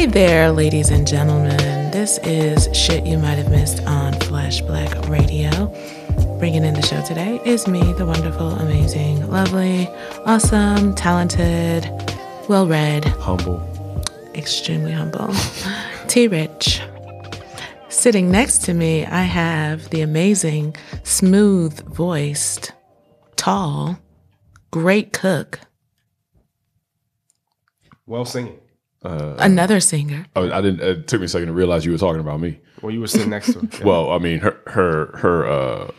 Hey there, ladies and gentlemen. This is Shit You Might Have Missed on Flash Black Radio. Bringing in the show today is me, the wonderful, amazing, lovely, awesome, talented, well read, Humble. extremely humble, T Rich. Sitting next to me, I have the amazing, smooth voiced, tall, great cook, Well singing. Another singer. Oh, I didn't. It took me a second to realize you were talking about me. Well, you were sitting next to it. Well, I mean, her, her, her, uh,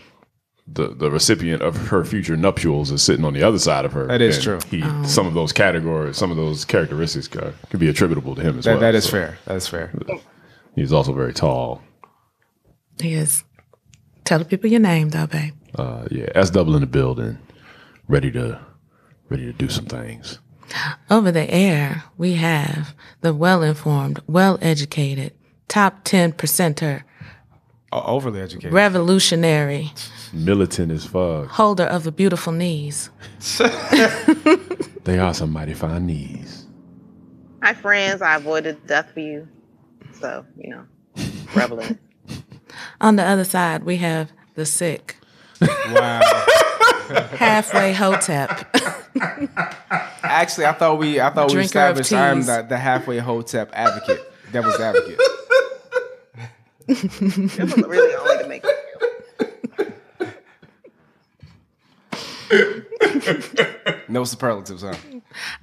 the the recipient of her future nuptials is sitting on the other side of her. That is true. He, Oh. some of those categories, some of those characteristics uh, could be attributable to him as that, well. that is So, fair. That is fair. He's also very tall. He is. Tell the people your name, though, babe. Uh, yeah, S double in the building, ready to ready to do some things. Over the air, we have the well informed, well educated, top 10 percenter, O- overly educated. revolutionary, Militant as fuck. holder of the beautiful knees. They are some mighty fine knees. Hi, friends. I avoided death for you. So, you know, prevalent. On the other side, we have the sick, Wow. halfway hotep. Actually, I thought we I thought we Drinker of established I'm the, the halfway hotep advocate, devil's advocate. It was really only to make it No superlatives, huh?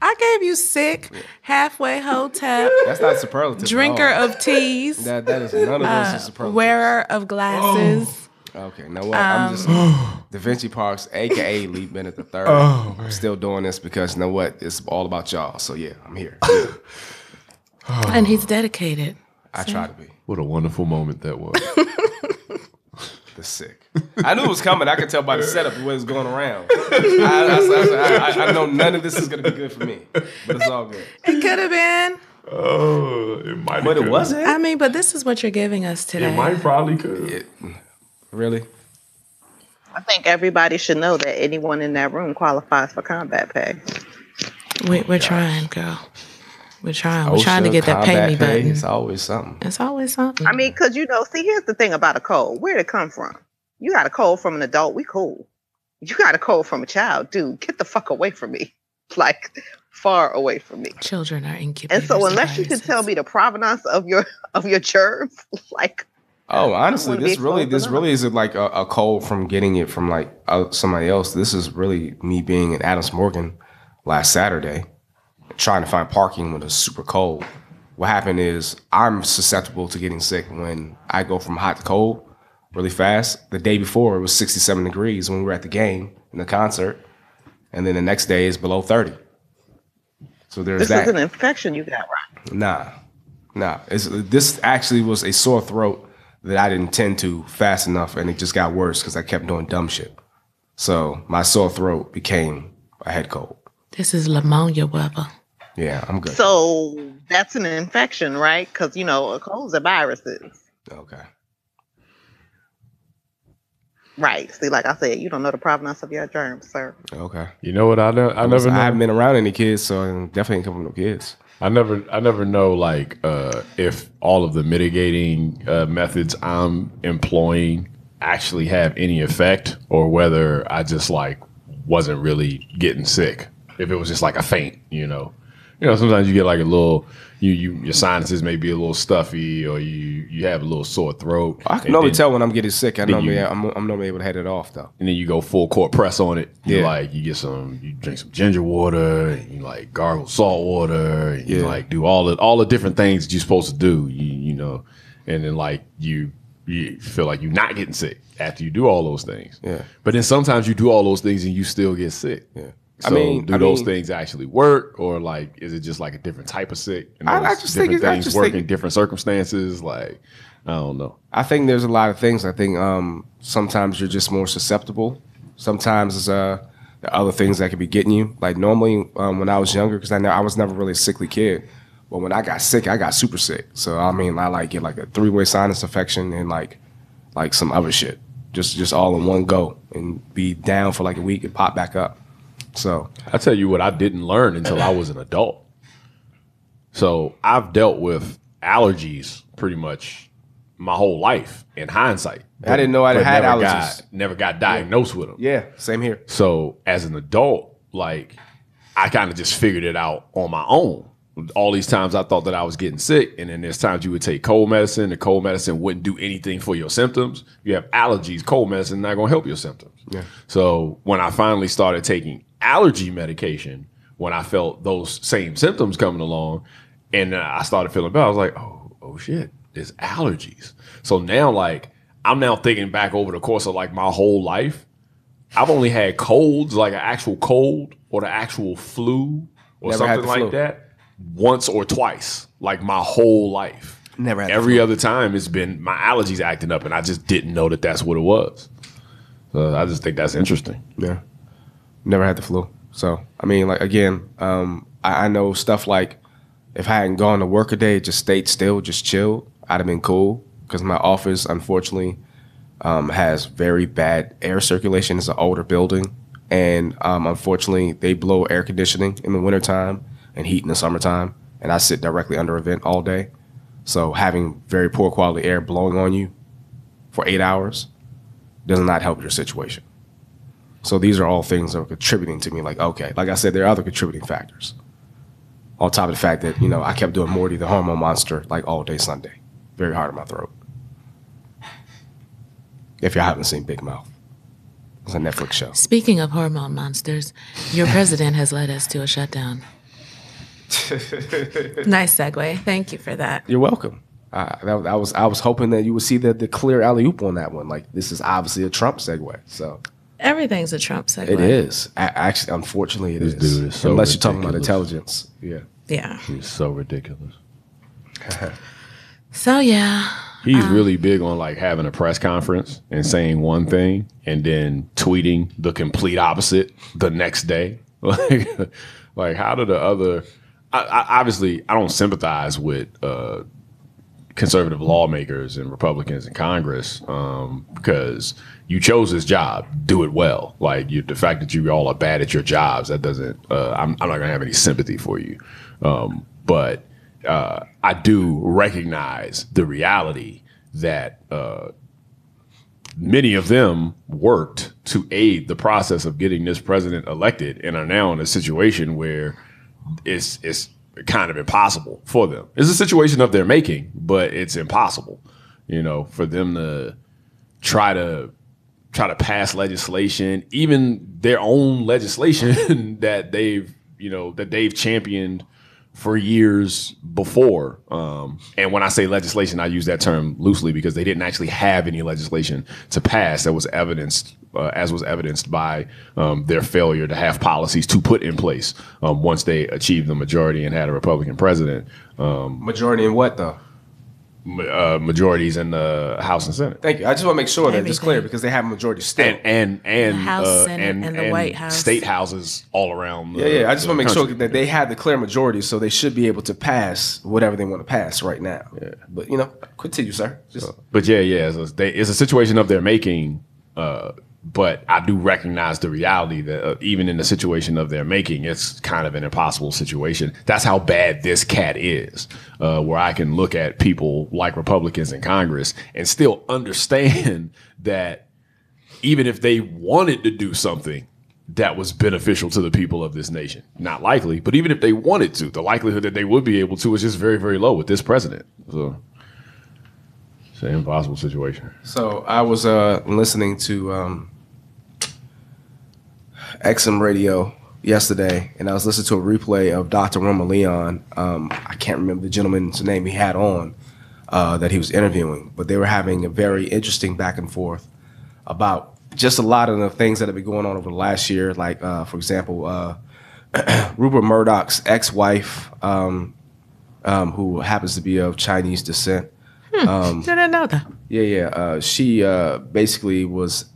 I gave you sick, halfway hotep, That's not superlative. at drinker all. of teas, that that is none of those uh, are superlatives. wearer of glasses. Okay, now what? I'm just Um, Da Vinci Parks, aka Lee Bennett the third. I'm still doing this because you know what? It's all about y'all. So yeah, I'm here. Yeah, And he's dedicated. I try to be What a wonderful moment that was. the sick. I knew it was coming. I could tell by the setup of what was going around. I, I, I, I, I know none of this is gonna be good for me, but it's all good. It could have been. oh, it might. But it wasn't. I mean, but this is what you're giving us today. It might probably could. It, really? I think everybody should know that anyone in that room qualifies for combat pay. We, we're trying, girl. We're trying. We're trying to get that pay combat me pay, button. It's always something. It's always something. I mean, because, you know, see, here's the thing about a cold. Where'd it come from? You got a cold from an adult, we cool. You got a cold from a child, dude, get the fuck away from me. Like, far away from me. children are incubators. And so unless you can tell me the provenance of your of your germs, like Oh, honestly, this really, this to really isn't like a, a cold from getting it from like uh, somebody else. This is really me being in Adams Morgan last Saturday, trying to find parking when it's super cold. What happened is I'm susceptible to getting sick when I go from hot to cold really fast. The day before it was 67 degrees when we were at the game in the concert, and then the next day is below 30. So there's this that. is an infection you got right. Nah, nah. It's, this actually was a sore throat that I didn't tend to fast enough, and it just got worse because I kept doing dumb shit. So my sore throat became a head cold. This is pneumonia weather. Yeah, I'm good. So that's an infection, right? Because you know, colds are viruses. okay. Right. See, like I said, you don't know the provenance of your germs, sir. Okay. You know what? I, ne- I never I haven't been around any kids, so I definitely ain't coming from no kids. I never, I never know like uh, if all of the mitigating uh, methods I'm employing actually have any effect, or whether I just like wasn't really getting sick. If it was just like a faint, you know, you know, sometimes you get like a little, you, you, your sinuses may be a little stuffy, or you, you have a little sore throat. I can normally then- tell when I'm getting sick. I normally, you- I'm, I'm normally able to head it off though. and then you go full court press on it. You Yeah. like you get some, you drink some ginger water, and you like gargle salt water, and you like do all the all the different things that you're supposed to do. You you know, and then like you you feel like you're not getting sick after you do all those things. Yeah. But then sometimes you do all those things and you still get sick. Yeah. So mean- do I those mean- things actually work, or like is it just like a different type of sick? And I- I just think different I things just work think- in different circumstances. Like I don't know. I think there's a lot of things. I think um, sometimes you're just more susceptible. Sometimes it's, uh, there are other things that could be getting you. Like normally um, when I was younger, because I know I was never really a sickly kid. But when I got sick, I got super sick. So I mean, I like get like a three way sinus infection and like like some other shit, just just all in one go, and be down for like a week and pop back up. So I tell you what, I didn't learn until I was an adult. So I've dealt with allergies pretty much my whole life. In hindsight, I didn't know I had never allergies. Got, never got diagnosed with them. yeah, same here. So as an adult, like I kind of just figured it out on my own. All these times I thought that I was getting sick, and then there's times you would take cold medicine. The cold medicine wouldn't do anything for your symptoms. You have allergies, cold medicine not going to help your symptoms. Yeah. So when I finally started taking allergy medication, when I felt those same symptoms coming along, and I started feeling better, I was like, oh, oh shit, it's allergies. So now, like, I'm now thinking back over the course of like my whole life. I've only had colds, like an actual cold or the actual flu or Never something like flu. that, once or twice, like my whole life. Never had Every other time, it's been my allergies acting up, and I just didn't know that that's what it was. So I just think that's interesting. Yeah. Never had the flu. So, I mean, like, again, um, I, I know stuff like if I hadn't gone to work a day, just stayed still, just chilled, I'd have been cool. Because my office, unfortunately, um, has very bad air circulation. It's an older building. And um, unfortunately, they blow air conditioning in the wintertime and heat in the summertime. And I sit directly under a vent all day. So, having very poor quality air blowing on you for eight hours does not help your situation. So these are all things that are contributing to me. Like, okay, like I said, there are other contributing factors. On top of the fact that, you know, I kept doing Maury the Hormone Monster like all day Sunday. Very hard on my throat. If y'all haven't seen Big Mouth, it's a Netflix show. Speaking of hormone monsters, your president has led us to a shutdown. nice segue. Thank you for that. You're welcome. Uh, that, I was I was hoping that you would see the, the clear alley oop on that one. Like this is obviously a Trump segue. So Everything's a Trump segue. it is. A- actually, unfortunately, it is. This dude is so Unless you're talking about intelligence. Yeah. Yeah. He's so ridiculous. So yeah, He's really big on like having a press conference and saying one thing and then tweeting the complete opposite the next day. Like, like how do the other? I, I, obviously, I don't sympathize with uh, conservative lawmakers and Republicans in Congress um, because you chose this job, do it well. Like you, the fact that you all are bad at your jobs, that doesn't. Uh, I'm, I'm not gonna have any sympathy for you. Um, but uh, I do recognize the reality that uh, many of them worked to aid the process of getting this president elected and are now in a situation where it's it's kind of impossible for them. It's a situation of their making, but it's impossible, you know, for them to try to try to pass legislation, even their own legislation that they've, you know, that they've championed for years before. Um, and when I say legislation, I use that term loosely because they didn't actually have any legislation to pass that was evidenced, uh, as was evidenced by um, their failure to have policies to put in place um, once they achieved the majority and had a Republican president. Um, Majority in what though? Ma- uh, majorities in the House and Senate. Thank you. I just want to make sure that it's clear because they have a majority still. And and and The House, uh, Senate, and, and the White House. state houses all around. The, yeah, yeah. I just want to make sure that they have the clear majority, so they should be able to pass whatever they want to pass right now. Yeah. But you know, continue, sir. Just But yeah, yeah, it's a, they, it's a situation of their making. Uh, but I do recognize the reality that uh, even in the situation of their making, it's kind of an impossible situation. That's how bad this cat is. Uh, where I can look at people like Republicans in Congress and still understand that even if they wanted to do something that was beneficial to the people of this nation, not likely, but even if they wanted to, the likelihood that they would be able to is just very, very low with this president. So. It's an impossible situation. So I was uh, listening to um, XM radio yesterday, and I was listening to a replay of Dr. Roma Leon. Um, I can't remember the gentleman's name he had on uh, that he was interviewing, but they were having a very interesting back and forth about just a lot of the things that have been going on over the last year. Like, uh, for example, uh, Rupert Murdoch's ex-wife, um, um, who happens to be of Chinese descent. Didn't know that. Yeah, yeah. Uh, she uh, basically was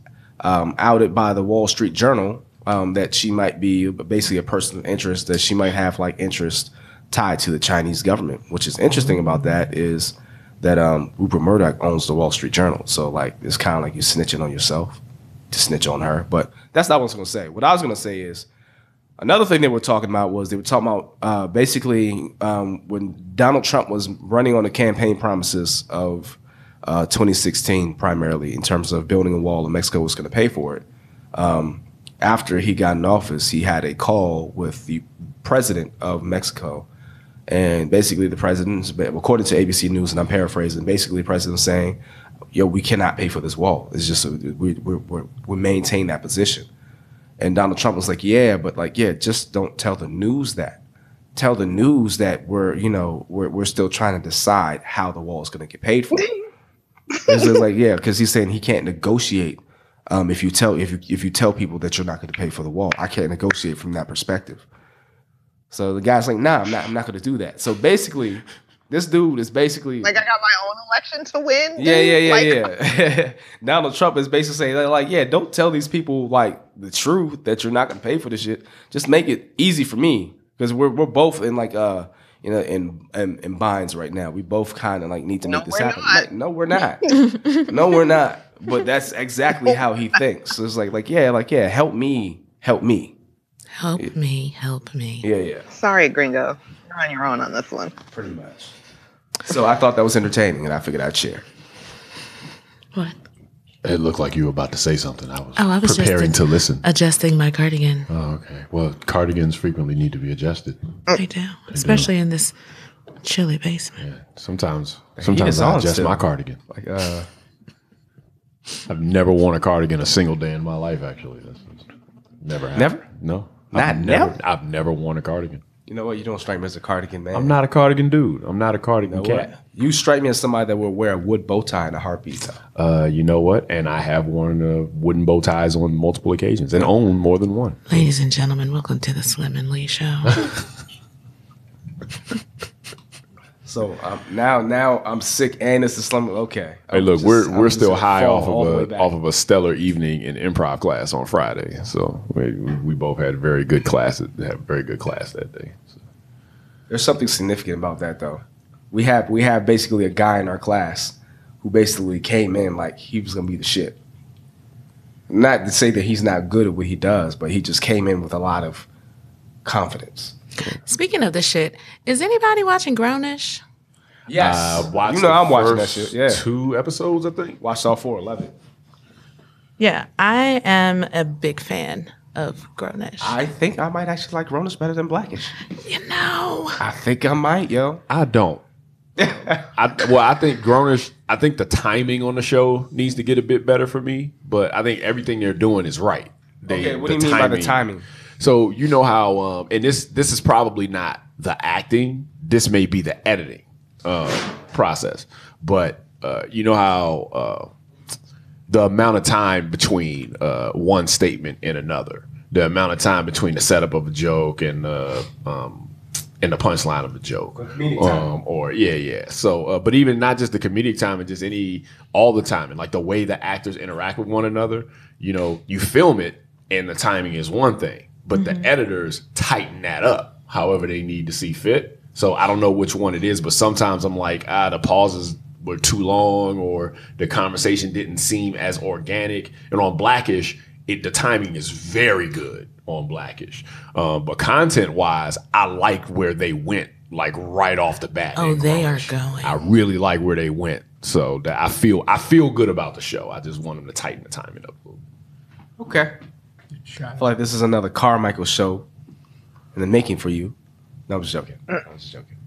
um, outed by the Wall Street Journal um, that she might be basically a person of interest, that she might have like interest tied to the Chinese government. Which is interesting about that is that um, Rupert Murdoch owns the Wall Street Journal. So like it's kind of like you're snitching on yourself to snitch on her. But that's not what I was going to say. What I was going to say is Another thing they were talking about was they were talking about uh, basically um, when Donald Trump was running on the campaign promises of uh, 2016, primarily in terms of building a wall, and Mexico was going to pay for it. Um, after he got in office, he had a call with the president of Mexico, and basically the president, according to ABC News, and I'm paraphrasing, basically the president was saying, "Yo, we cannot pay for this wall. It's just we we we we maintain that position." And Donald Trump was like, "Yeah, but like, yeah, just don't tell the news that. Tell the news that we're, you know, we're we're still trying to decide how the wall is going to get paid for." it's like, yeah, because he's saying he can't negotiate. Um, if you tell if you if you tell people that you're not going to pay for the wall, I can't negotiate from that perspective. So the guy's like, "Nah, I'm not. I'm not going to do that." So basically, this dude is basically Like I got my own election to win. yeah, dude. yeah, yeah, Like, yeah. Donald Trump is basically saying they're like, yeah, don't tell these people like the truth that you're not gonna pay for this shit. Just make it easy for me because we're we're both in like uh you know in in, in binds right now. We both kind of like need to No, make this we're happen. not. Like, no, we're not. no, we're not. But that's exactly how he thinks. So it's like like yeah, like yeah, help me, help me. Help me, help me. Yeah, yeah, Sorry, Gringo. You're on your own on this one. pretty much. So I thought that was entertaining, and I figured I'd share. What? It looked like you were about to say something. I was, Oh, I was preparing just to listen. adjusting my cardigan. oh, okay. Well, cardigans frequently need to be adjusted. I do, especially in this chilly basement. Yeah. Sometimes, sometimes is I adjust still. my cardigan. Like uh, I've never worn a cardigan a single day in my life. Actually, that's, that's never happened. Never? No. Not I've never. never? I've never worn a cardigan. you know what? You don't strike me as a cardigan man. I'm not a cardigan dude. I'm not a cardigan know cat. what? You strike me as somebody that would wear a wood bow tie in a heartbeat. Though. Uh, you know what? And I have worn uh, wooden bow ties on multiple occasions and own more than one. Ladies and gentlemen, welcome to the Slim and Lee Show. So um, now, now I'm sick, and it's the slum. Okay. Hey, I'm look, just- we're I'm we're still high off all the way of a off of a stellar evening in improv class on Friday. So we, we both had a very good class. Had very good class that day. So, There's something significant about that, though. We have we have basically a guy in our class who basically came in like he was gonna be the shit. Not to say that he's not good at what he does, but he just came in with a lot of confidence. Speaking of the shit, is anybody watching Grownish? Yes, Uh, watched you know I'm watching that shit. Yeah, two episodes, I think. watched all four. Love it. Yeah, I am a big fan of Grownish. I think I might actually like Grownish better than Blackish. you know, I think I might, yo. I don't. I, well, I think Grownish. I think the timing on the show needs to get a bit better for me, but I think everything they're doing is right. They, Okay, what do you mean by the timing? So you know how, um, and this this is probably not the acting. This may be the editing uh, process, but uh, you know how uh, the amount of time between uh, one statement and another, the amount of time between the setup of a joke and um, and the punchline of a joke, um, or yeah, yeah. So, uh, but even not just the comedic time, and just any all the time, and like the way the actors interact with one another. You know, you film it, and the timing is one thing, but the editors tighten that up however they need to see fit. So I don't know which one it is, but sometimes I'm like, ah, the pauses were too long, or the conversation didn't seem as organic. And on Blackish, it the timing is very good on Blackish, um, but content wise, I like where they went, like right off the bat. Oh, in they are going. I really like where they went, so that I feel I feel good about the show. I just want them to tighten the timing up a little. Okay. I feel like this is another Carmichael show in the making for you. No, I'm just joking. I'm just joking.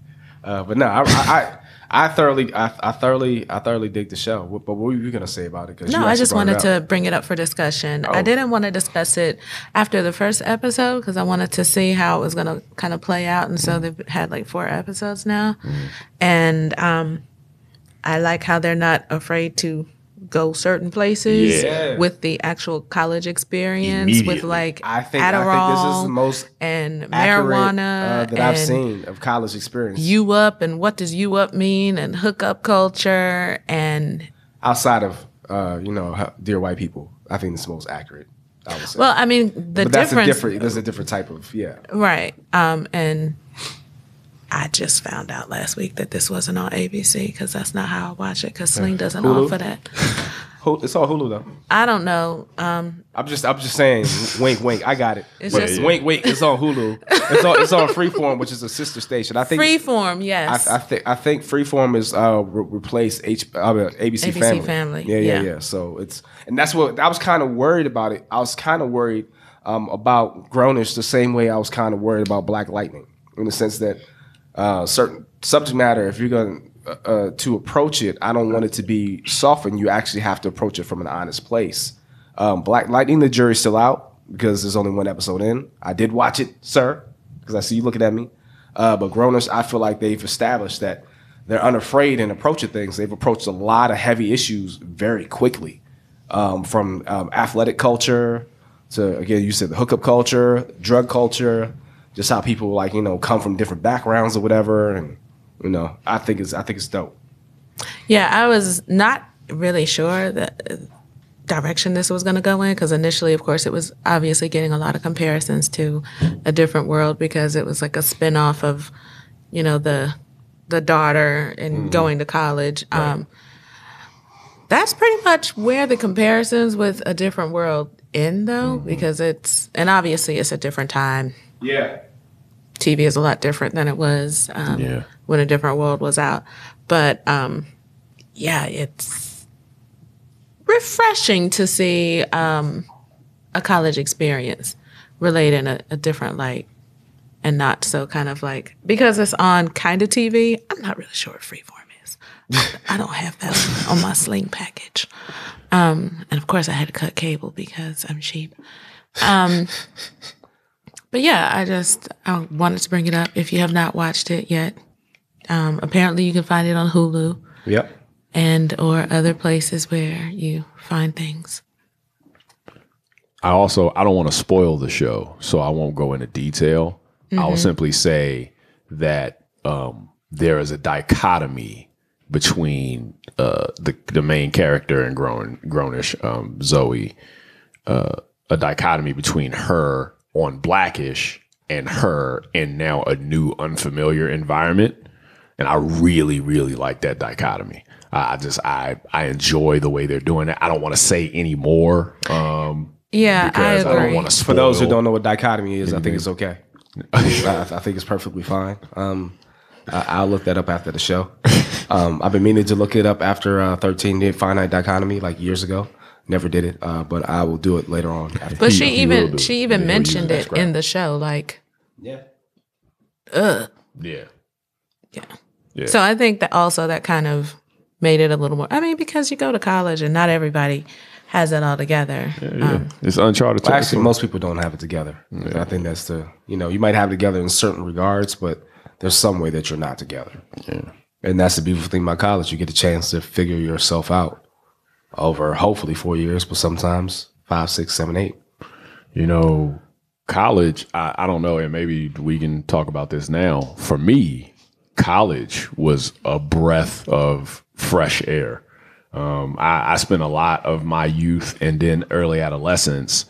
Uh, but no, I, I, I, I thoroughly, I, I thoroughly, I thoroughly dig the show. But what were you gonna say about it? 'Cause no, I just wanted to bring it up for discussion. I Oh. didn't want to discuss it after the first episode because I wanted to see how it was going to kind of play out. And so they've had like four episodes now. And um, I like how they're not afraid to go certain places Yeah. with the actual college experience with like I think Adderall I think this is the most and accurate marijuana uh, that I've and seen of college experience. you up and what does you up mean and hookup culture and outside of uh, you know dear white people, I think it's the most accurate. I would say. well I mean the but that's a different. There's a different type of yeah. right um and I just found out last week that this wasn't on ABC because that's not how I watch it because Sling doesn't Hulu? offer that. It's all Hulu though. I don't know. Um, I'm just I'm just saying. wink, wink. I got it. It's Wink, just- wink, wink. It's on Hulu. It's on it's on Freeform, which is a sister station. I think Freeform, yes. I, I think I think Freeform is uh re- replaced H uh, ABC, ABC Family. Family, Yeah, yeah, yeah. yeah. So it's and that's what I was kind of worried about it. I was kind of worried um, about Grownish the same way I was kind of worried about Black Lightning in the sense that uh, certain subject matter, if you're going uh, uh, to approach it, I don't want it to be softened. You actually have to approach it from an honest place. Um, Black Lightning, the jury's still out because there's only one episode in. I did watch it, sir, because I see you looking at me. Uh, but Grownish, I feel like they've established that they're unafraid in approaching things. They've approached a lot of heavy issues very quickly, um, from um, athletic culture to again, you said the hookup culture, drug culture, just how people like you know come from different backgrounds or whatever, and you know, I think it's I think it's dope. yeah, I was not really sure the uh, direction this was going to go in because initially, of course, it was obviously getting a lot of comparisons to a different world because it was like a spin-off of, you know, the the daughter and going to college. Um, that's pretty much where the comparisons with a different world end, though, because it's and obviously it's a different time. Yeah, TV is a lot different than it was um, Yeah. when a different world was out. But um, yeah, it's refreshing to see um, a college experience relayed in a, a different light and not so kind of like because it's on kind of TV. I'm not really sure what Freeform is. I don't have that on my Sling package. Um, and of course, I had to cut cable because I'm cheap. Um, but yeah, I just I wanted to bring it up. If you have not watched it yet, um, apparently you can find it on Hulu yep. and or other places where you find things. I also I don't want to spoil the show, so I won't go into detail. I'll simply say that um, there is a dichotomy between uh, the the main character and grown grownish um, Zoe, uh, a dichotomy between her on Blackish and her in now a new unfamiliar environment, and I really really like that dichotomy. I I just I I enjoy the way they're doing it. I don't want to say any more. Um, Yeah, I because I, agree. don't want to For those who don't know what dichotomy is, I think it's okay. I, I think it's perfectly fine. Um, I, I'll look that up after the show. Um, I've been meaning to look it up after uh, 13 did finite dichotomy like years ago. Never did it, uh, but I will do it later on. After. but He- she he even she it. even Yeah, he'll mentioned it in the show, like, yeah. ugh. Yeah. Yeah. Yeah. So I think that also that kind of made it a little more. I mean, because you go to college and not everybody has it all together. Um, It's uncharted Well, actually, most people don't have it together. I think that's the you know you might have it together in certain regards, but there's some way that you're not together. And that's the beautiful thing about college. You get a chance to figure yourself out over hopefully four years, but sometimes five, six, seven, eight. you know, college, I, I don't know, and maybe we can talk about this now. For me, college was a breath of fresh air. Um, I, I spent a lot of my youth and then early adolescence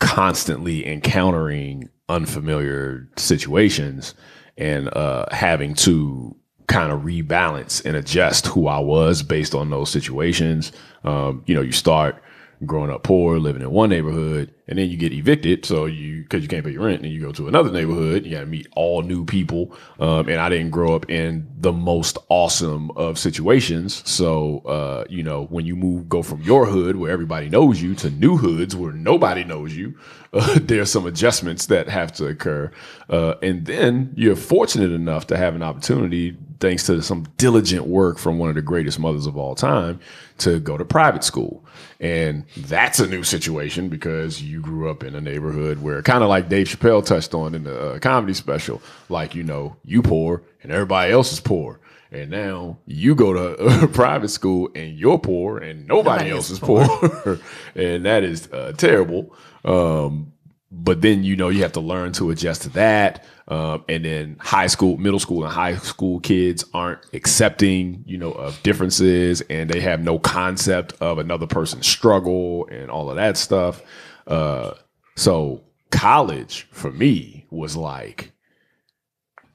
constantly encountering unfamiliar situations and uh, having to kind of rebalance and adjust who I was based on those situations. Um, you know, you start growing up poor, living in one neighborhood, and then you get evicted. So you, cause you can't pay your rent and you go to another neighborhood, you got to meet all new people. Um, and I didn't grow up in the most awesome of situations. So, uh, you know, when you move, go from your hood where everybody knows you to new hoods where nobody knows you, uh, there's some adjustments that have to occur. Uh, and then you're fortunate enough to have an opportunity thanks to some diligent work from one of the greatest mothers of all time to go to private school. And that's a new situation because you grew up in a neighborhood where kind of like Dave Chappelle touched on in the uh, comedy special, like, you know, you poor and everybody else is poor. And now you go to a private school and you're poor and nobody, Nobody else is is poor. and that is uh, terrible. Um, but then, you know, you have to learn to adjust to that. Um, and then high school, middle school, and high school kids aren't accepting, you know, of differences and they have no concept of another person's struggle and all of that stuff. Uh, so college for me was like,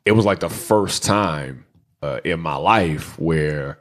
it was like the first time uh, in my life where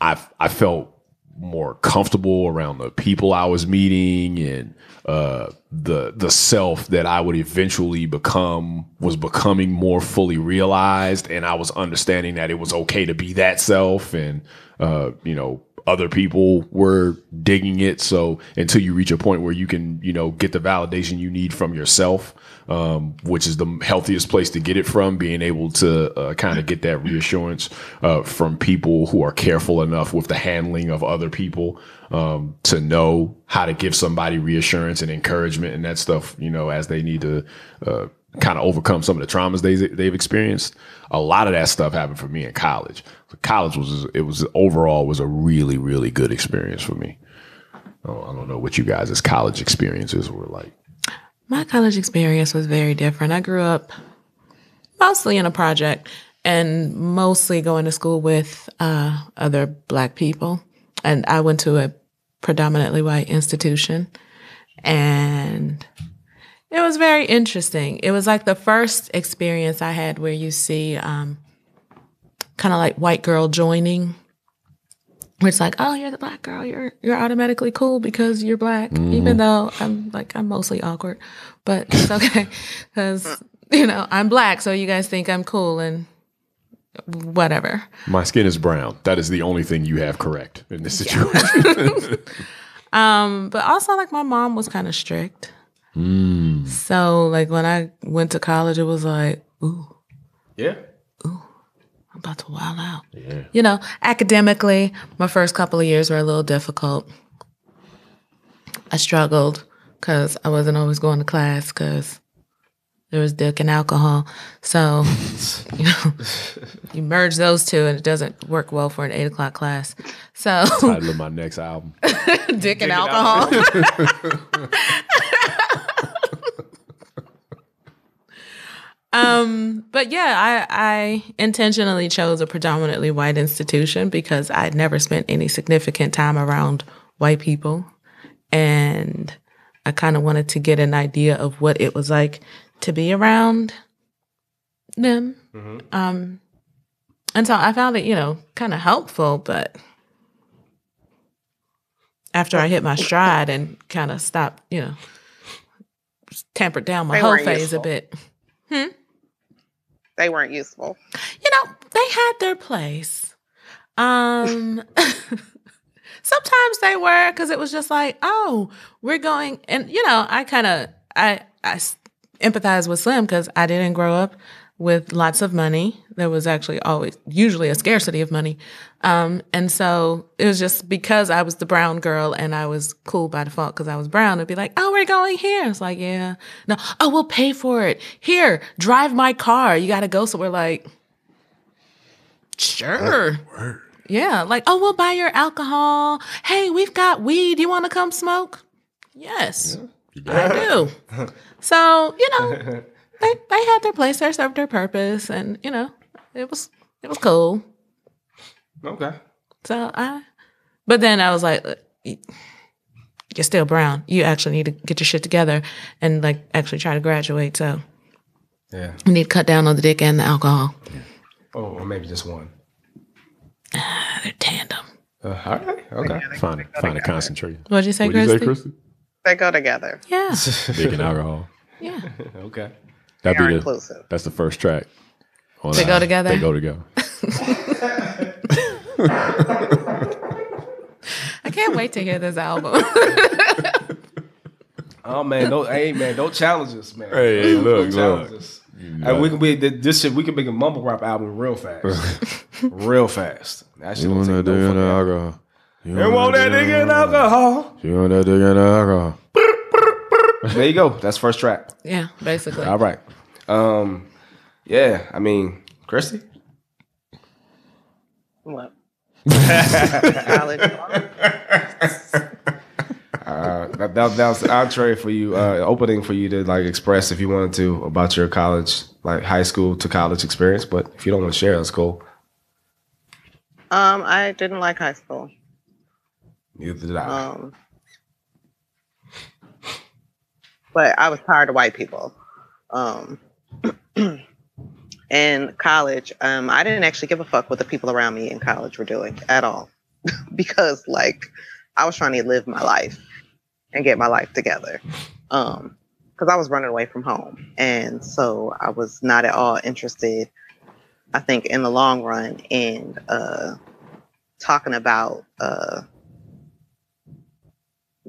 I I felt more comfortable around the people I was meeting and uh, the the self that I would eventually become was becoming more fully realized, and I was understanding that it was okay to be that self, and uh, you know other people were digging it. So until you reach a point where you can you know get the validation you need from yourself, um, which is the healthiest place to get it from, being able to uh, kind of get that reassurance uh, from people who are careful enough with the handling of other people um, to know how to give somebody reassurance and encouragement and that stuff, you know, as they need to uh, kind of overcome some of the traumas they, they've experienced. A lot of that stuff happened for me in college. College was, it was overall was a really, really good experience for me. Oh, I don't know what you guys' college experiences were like. My college experience was very different. I grew up mostly in a project and mostly going to school with uh, other black people. And I went to a predominantly white institution. And it was very interesting. It was like the first experience I had where you see um, kind of like white girl joining. Where it's like, oh, you're the black girl. You're you're automatically cool because you're black, even though I'm like I'm mostly awkward, but it's okay because you know I'm black, so you guys think I'm cool and whatever. My skin is brown. That is the only thing you have correct in this situation. Um, but also like my mom was kind of strict, Mm. so like when I went to college, it was like, ooh, Yeah. Ooh. I'm about to wild out. Yeah. You know, academically, my first couple of years were a little difficult. I struggled because I wasn't always going to class because there was dick and alcohol. So, you know, you merge those two and it doesn't work well for an eight o'clock class. So, Title of my next album. dick and alcohol. um, but yeah, I, I intentionally chose a predominantly white institution because I'd never spent any significant time around white people. And I kind of wanted to get an idea of what it was like to be around them. Um, and so I found it, you know, kind of helpful, but after I hit my stride and kind of stopped, you know, tampered down my They whole phase useful. a bit. They weren't useful. You know, they had their place. Um sometimes they were because it was just like, oh, we're going and you know, I kind of I I empathize with Slim because I didn't grow up with lots of money. There was actually always usually a scarcity of money. Um, and so it was just because I was the brown girl and I was cool by default because I was brown. It'd be like, oh, we're going here. It's like, yeah, no, oh, we'll pay for it. Here, drive my car. You got to go. So we're like, sure. Yeah, like, oh, we'll buy your alcohol. Hey, we've got weed. You want to come smoke? Yes, I do. So you know, they they had their place. They served their purpose, and you know, it was it was cool. Okay. So I, but then I was like, you're still brown. You actually need to get your shit together and like actually try to graduate. So Yeah. you need to cut down on the dick and the alcohol. Oh, or maybe just one. They're tandem. Uh, all right. Okay. Find it. Find it concentrated. What'd you say, What did you say, Christy? Christy? They go together. Yeah, Dick and alcohol. yeah. Okay. That'd They are be the, inclusive. that's the first track. on, They go uh, together? They go together. I can't wait to hear this album. Oh man, don't hey man, don't challenge us, man. Hey, hey, Don't look, challenge look. Hey, we can be this shit. We can make a mumble rap album real fast, real fast. That shit You don't want that dick no and alcohol. You want that nigga in alcohol. You want that dick and alcohol. There you go. That's first track. yeah, basically. All right. Um, yeah. I mean, Christy. What? College. Uh, that, that, that was the entree for you, uh, opening for you to like express if you wanted to about your college, like high school to college experience. But if you don't want to share, that's cool. Um, I didn't like high school. Neither did I. Um, but I was tired of white people. Um, in college, um, I didn't actually give a fuck what the people around me in college were doing at all, because like I was trying to live my life and get my life together. Um, because I was running away from home, and so I was not at all interested. I think in the long run in uh, talking about uh,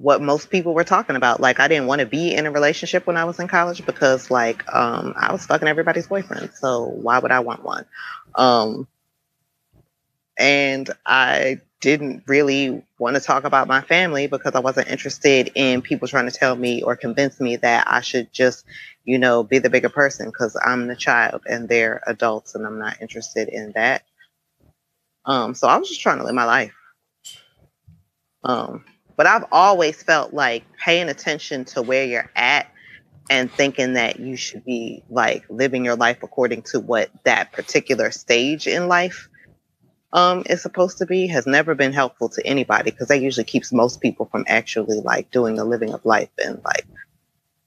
what most people were talking about. Like I didn't want to be in a relationship when I was in college because like um I was fucking everybody's boyfriend. So why would I want one? Um and I didn't really want to talk about my family because I wasn't interested in people trying to tell me or convince me that I should just, you know, be the bigger person because I'm the child and they're adults and I'm not interested in that. Um, so I was just trying to live my life. Um, but I've always felt like paying attention to where you're at and thinking that you should be like living your life according to what that particular stage in life um, is supposed to be has never been helpful to anybody because that usually keeps most people from actually like doing the living of life and like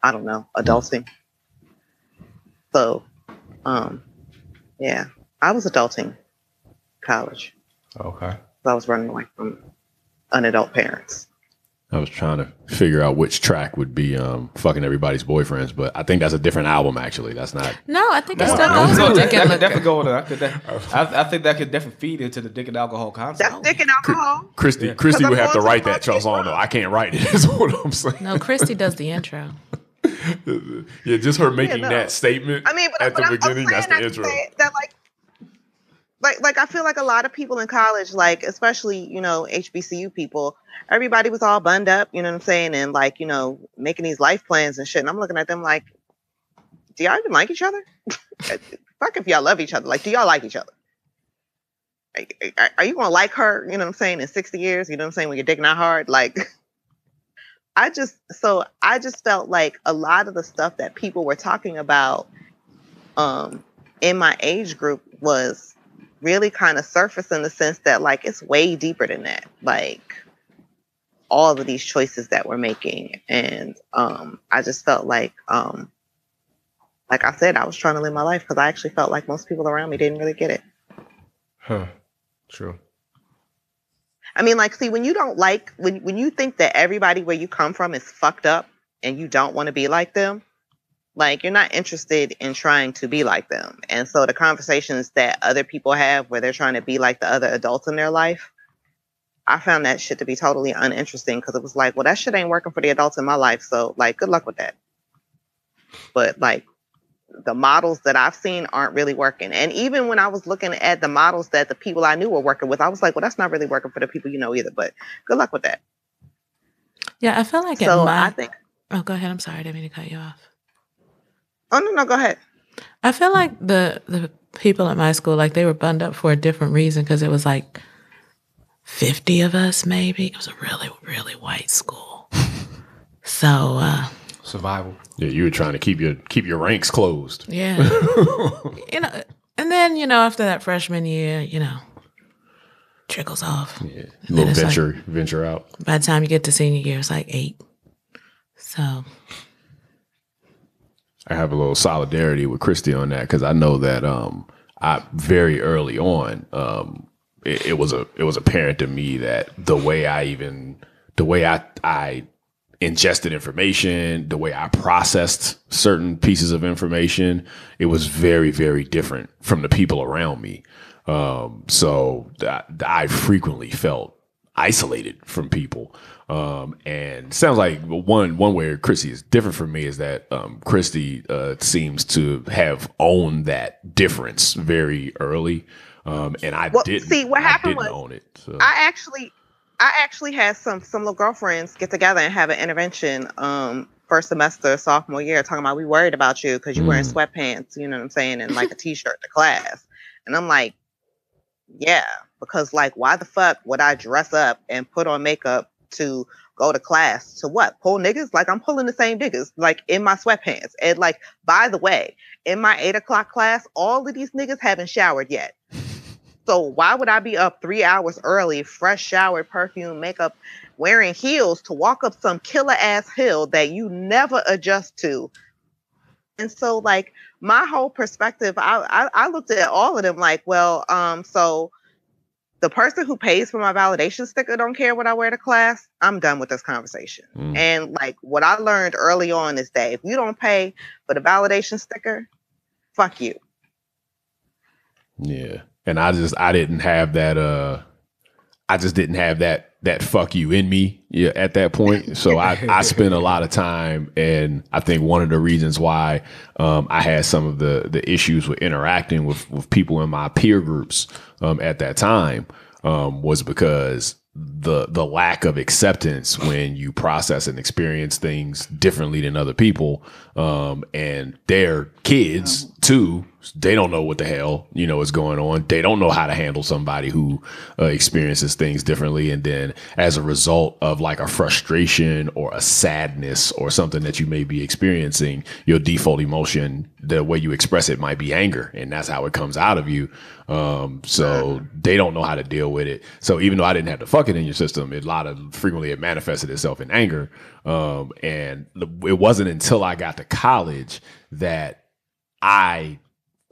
I don't know adulting. So, um, yeah, I was adulting college. Okay. I was running away from unadult parents. I was trying to figure out which track would be um, fucking everybody's boyfriends, but I think that's a different album. Actually, that's not. No, I think it No, still no, goes no, with that, that could definitely Liquor. go into that. Could that I, I think that could definitely feed into the dick and alcohol concept. That's dick and alcohol. Christy, Yeah. Christy would have to going to write the that fucking song though. I can't write it. Is what I'm saying. No, Christy does the intro. yeah, just her making no. that statement I mean, but, at the I'm- I'm beginning. That's the intro. That like, like, like I feel like a lot of people in college, like especially you know HBCU people, everybody was all bunned up. You know what I'm saying? And like you know making these life plans and shit. And I'm looking at them like, do y'all even like each other? Fuck if y'all love each other. Like, do y'all like each other? Are- Are, are you gonna like her? You know what I'm saying? In 60 years, you know what I'm saying? When you're digging out hard, like. I just so I just felt like a lot of the stuff that people were talking about um in my age group was really kind of surface in the sense that like it's way deeper than that. Like all of these choices that we're making. And um I just felt like um like I said, I was trying to live my life because I actually felt like most people around me didn't really get it. Huh. True. I mean, like, see, when you don't like when when you think that everybody where you come from is fucked up and you don't want to be like them, like you're not interested in trying to be like them. And so the conversations that other people have where they're trying to be like the other adults in their life, I found that shit to be totally uninteresting because it was like, well, that shit ain't working for the adults in my life. So like good luck with that. But like the models that I've seen aren't really working. And even when I was looking at the models that the people I knew were working with, I was like, well, that's not really working for the people you know either. But good luck with that. Yeah, I feel like so my. I think. oh, go ahead. I'm sorry. I didn't mean to cut you off. Oh no, no, go ahead. I feel like the the people at my school, like they were bunned up for a different reason because it was like fifty of us, maybe. It was a really, really white school. So uh, Survival. Yeah, you were trying to keep your keep your ranks closed. yeah, you know, and then you know after that freshman year, you know, trickles off. Yeah, little it's like- venture venture out. By the time you get to senior year, it's like eight. So I have a little solidarity with Christy on that because I know that um, I very early on um, it, it was a it was apparent to me that the way I even the way I I ingested information, the way I processed certain pieces of information, it was very very different from the people around me. Um, so I frequently felt isolated from people. Um, and sounds like one one way Christy is different from me is that um, Christy uh, seems to have owned that difference very early, um, and I Well, didn't. see, what happened. I didn't was own it. So. I actually, I actually had some some little girlfriends get together and have an intervention. Um, first semester sophomore year, talking about we worried about you because you're wearing Mm. sweatpants. You know what I'm saying, and like a t-shirt to class. And I'm like, yeah, because like, why the fuck would I dress up and put on makeup to go to class to what? Pull niggas? Like I'm pulling the same niggas, like in my sweatpants. And like, by the way, in my eight o'clock class, all of these niggas haven't showered yet. So why would I be up three hours early, fresh showered, perfume, makeup, wearing heels to walk up some killer ass hill that you never adjust to? And so like my whole perspective, I, I, I looked at all of them like, well, um, so the person who pays for my validation sticker don't care what I wear to class, I'm done with this conversation. Mm. And like what I learned early on is that if you don't pay for the validation sticker, fuck you. Yeah. And I just I didn't have that uh I just didn't have that that fuck you in me yeah, at that point. So I, I spent a lot of time, and I think one of the reasons why um, I had some of the the issues with interacting with with people in my peer groups um, at that time um, was because the the lack of acceptance when you process and experience things differently than other people um, and their kids too. They don't know what the hell you know is going on. They don't know how to handle somebody who uh, experiences things differently. And then as a result of like a frustration or a sadness or something that you may be experiencing your default emotion the way you express it might be anger. And that's how it comes out of you. Um, so they don't know how to deal with it. So even though i didn't have to fuck it in your system it, a lot of frequently it manifested itself in anger. Um, and it wasn't until i got to college that i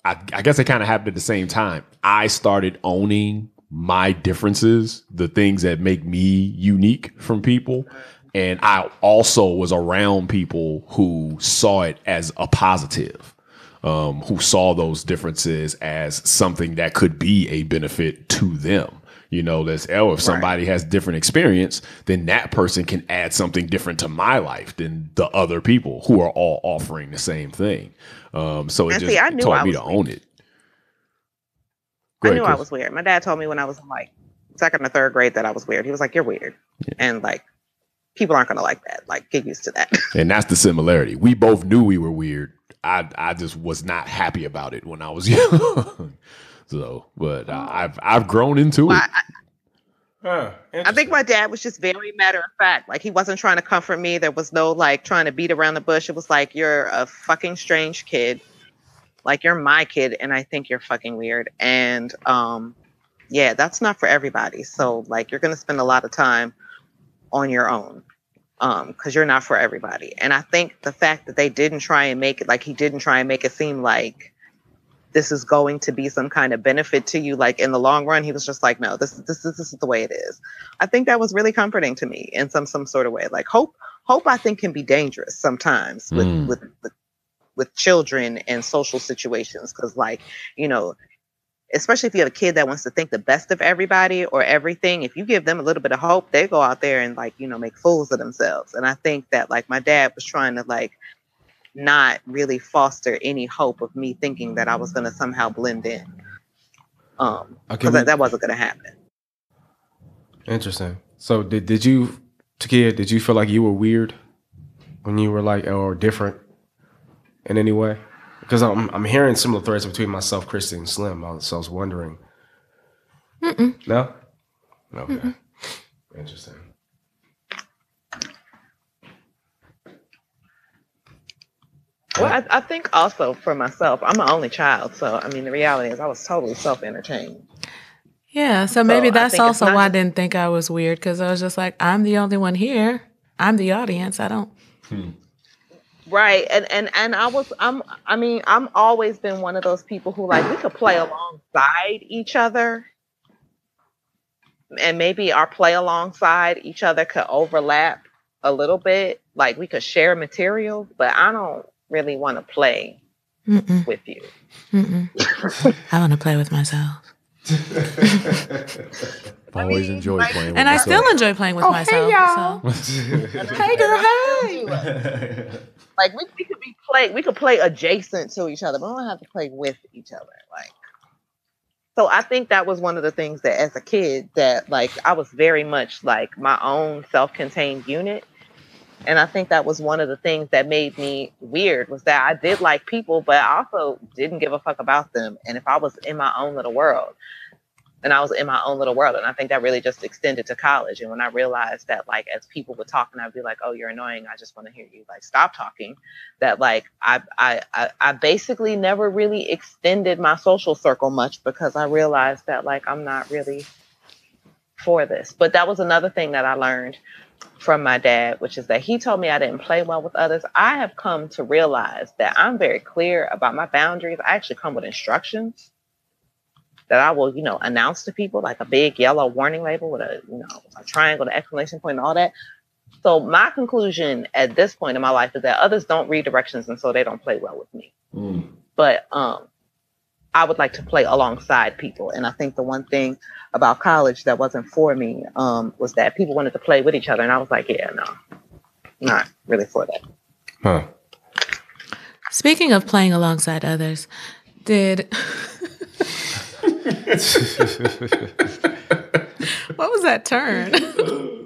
I, I guess it kind of happened at the same time. I started owning my differences, the things that make me unique from people. And I also was around people who saw it as a positive, um, who saw those differences as something that could be a benefit to them. You know, that's oh, if somebody right. has different experience, then that person can add something different to my life than the other people who are all offering the same thing. Um, so it and just see, taught I me to weird. own it. Go I ahead, knew Chris. I was weird. My dad told me when I was in like second or third grade that I was weird. He was like, "You're weird," yeah. and like people aren't gonna like that. Like, get used to that. and that's the similarity. We both knew we were weird. I I just was not happy about it when I was young. So, but uh, I've I've grown into well, it. I, Huh, I think my dad was just very matter of fact. Like he wasn't trying to comfort me. There was no like trying to beat around the bush. It was like you're a fucking strange kid. Like you're my kid and I think you're fucking weird. And um yeah, that's not for everybody. So like you're going to spend a lot of time on your own. Um cuz you're not for everybody. And I think the fact that they didn't try and make it like he didn't try and make it seem like this is going to be some kind of benefit to you like in the long run he was just like no this this this, this is the way it is. I think that was really comforting to me in some some sort of way. Like hope hope i think can be dangerous sometimes with mm. with, with with children and social situations because like you know especially if you have a kid that wants to think the best of everybody or everything if you give them a little bit of hope they go out there and like you know make fools of themselves. And i think that like my dad was trying to like not really foster any hope of me thinking that I was going to somehow blend in. Um, because that, that wasn't going to happen. Interesting. So did did you, Takia, did you feel like you were weird when you were like or different in any way? Because I'm I'm hearing similar threads between myself, Christy, and Slim. So I was wondering. Mm-mm. No. Okay. Mm-mm. Interesting. Well, I, I, think also for myself, I'm an only child, so I mean, the reality is I was totally self-entertained. Yeah, so maybe so that's also why I didn't think I was weird because I was just like, I'm the only one here. I'm the audience. I don't. Hmm. Right, and and and I was I'm I mean I'm always been one of those people who like we could play alongside each other, and maybe our play alongside each other could overlap a little bit. Like we could share material, but I don't really want to play Mm-mm. with you. I want to play with myself. I always mean, enjoyed playing with myself. and myself. I still enjoy playing with oh, myself. Hey, y'all. So. hey girl, hey. like we, we could be play we could play adjacent to each other, but we don't have to play with each other. Like so I think that was one of the things that as a kid that like I was very much like my own self-contained unit and I think that was one of the things that made me weird was that I did like people, but I also didn't give a fuck about them. And if I was in my own little world, and I was in my own little world. And I think that really just extended to college. And when I realized that, like, as people would talk, and I'd be like, "Oh, you're annoying. I just want to hear you like stop talking," that like I I I, I basically never really extended my social circle much because I realized that like I'm not really for this. But that was another thing that I learned from my dad, which is that he told me I didn't play well with others. I have come to realize that I'm very clear about my boundaries. I actually come with instructions that I will, you know, announce to people like a big yellow warning label with a, you know, a triangle, an exclamation point, and all that. So my conclusion at this point in my life is that others don't read directions, and so they don't play well with me. Mm. But um, I would like to play alongside people, and I think the one thing about college that wasn't for me um, was that people wanted to play with each other, and I was like, yeah, no, not really for that. Huh. Speaking of playing alongside others, did what was that turn?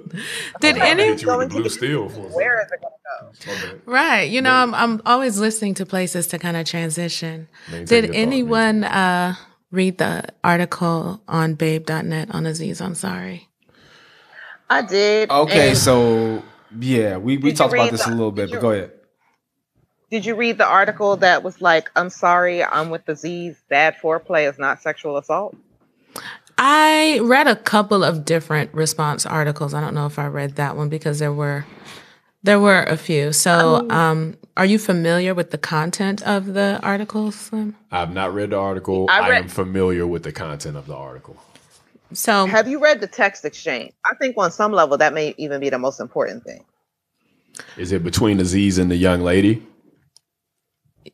Did any blue steel where is it going to go? Right. You know, I'm I'm always listening to places to kind of transition. Did anyone uh, read the article on babe.net on Aziz Ansari? I did. Okay, so yeah, we, we talked about this the, a little bit, but go ahead did you read the article that was like, I'm sorry, I'm with Aziz. Bad foreplay is not sexual assault? I read a couple of different response articles. I don't know if I read that one because there were there were a few. So, um, um are you familiar with the content of the article, Slim? I've not read the article. I, read, I am familiar with the content of the article. So, have you read the text exchange? I think on some level that may even be the most important thing. Is it between Aziz and the young lady?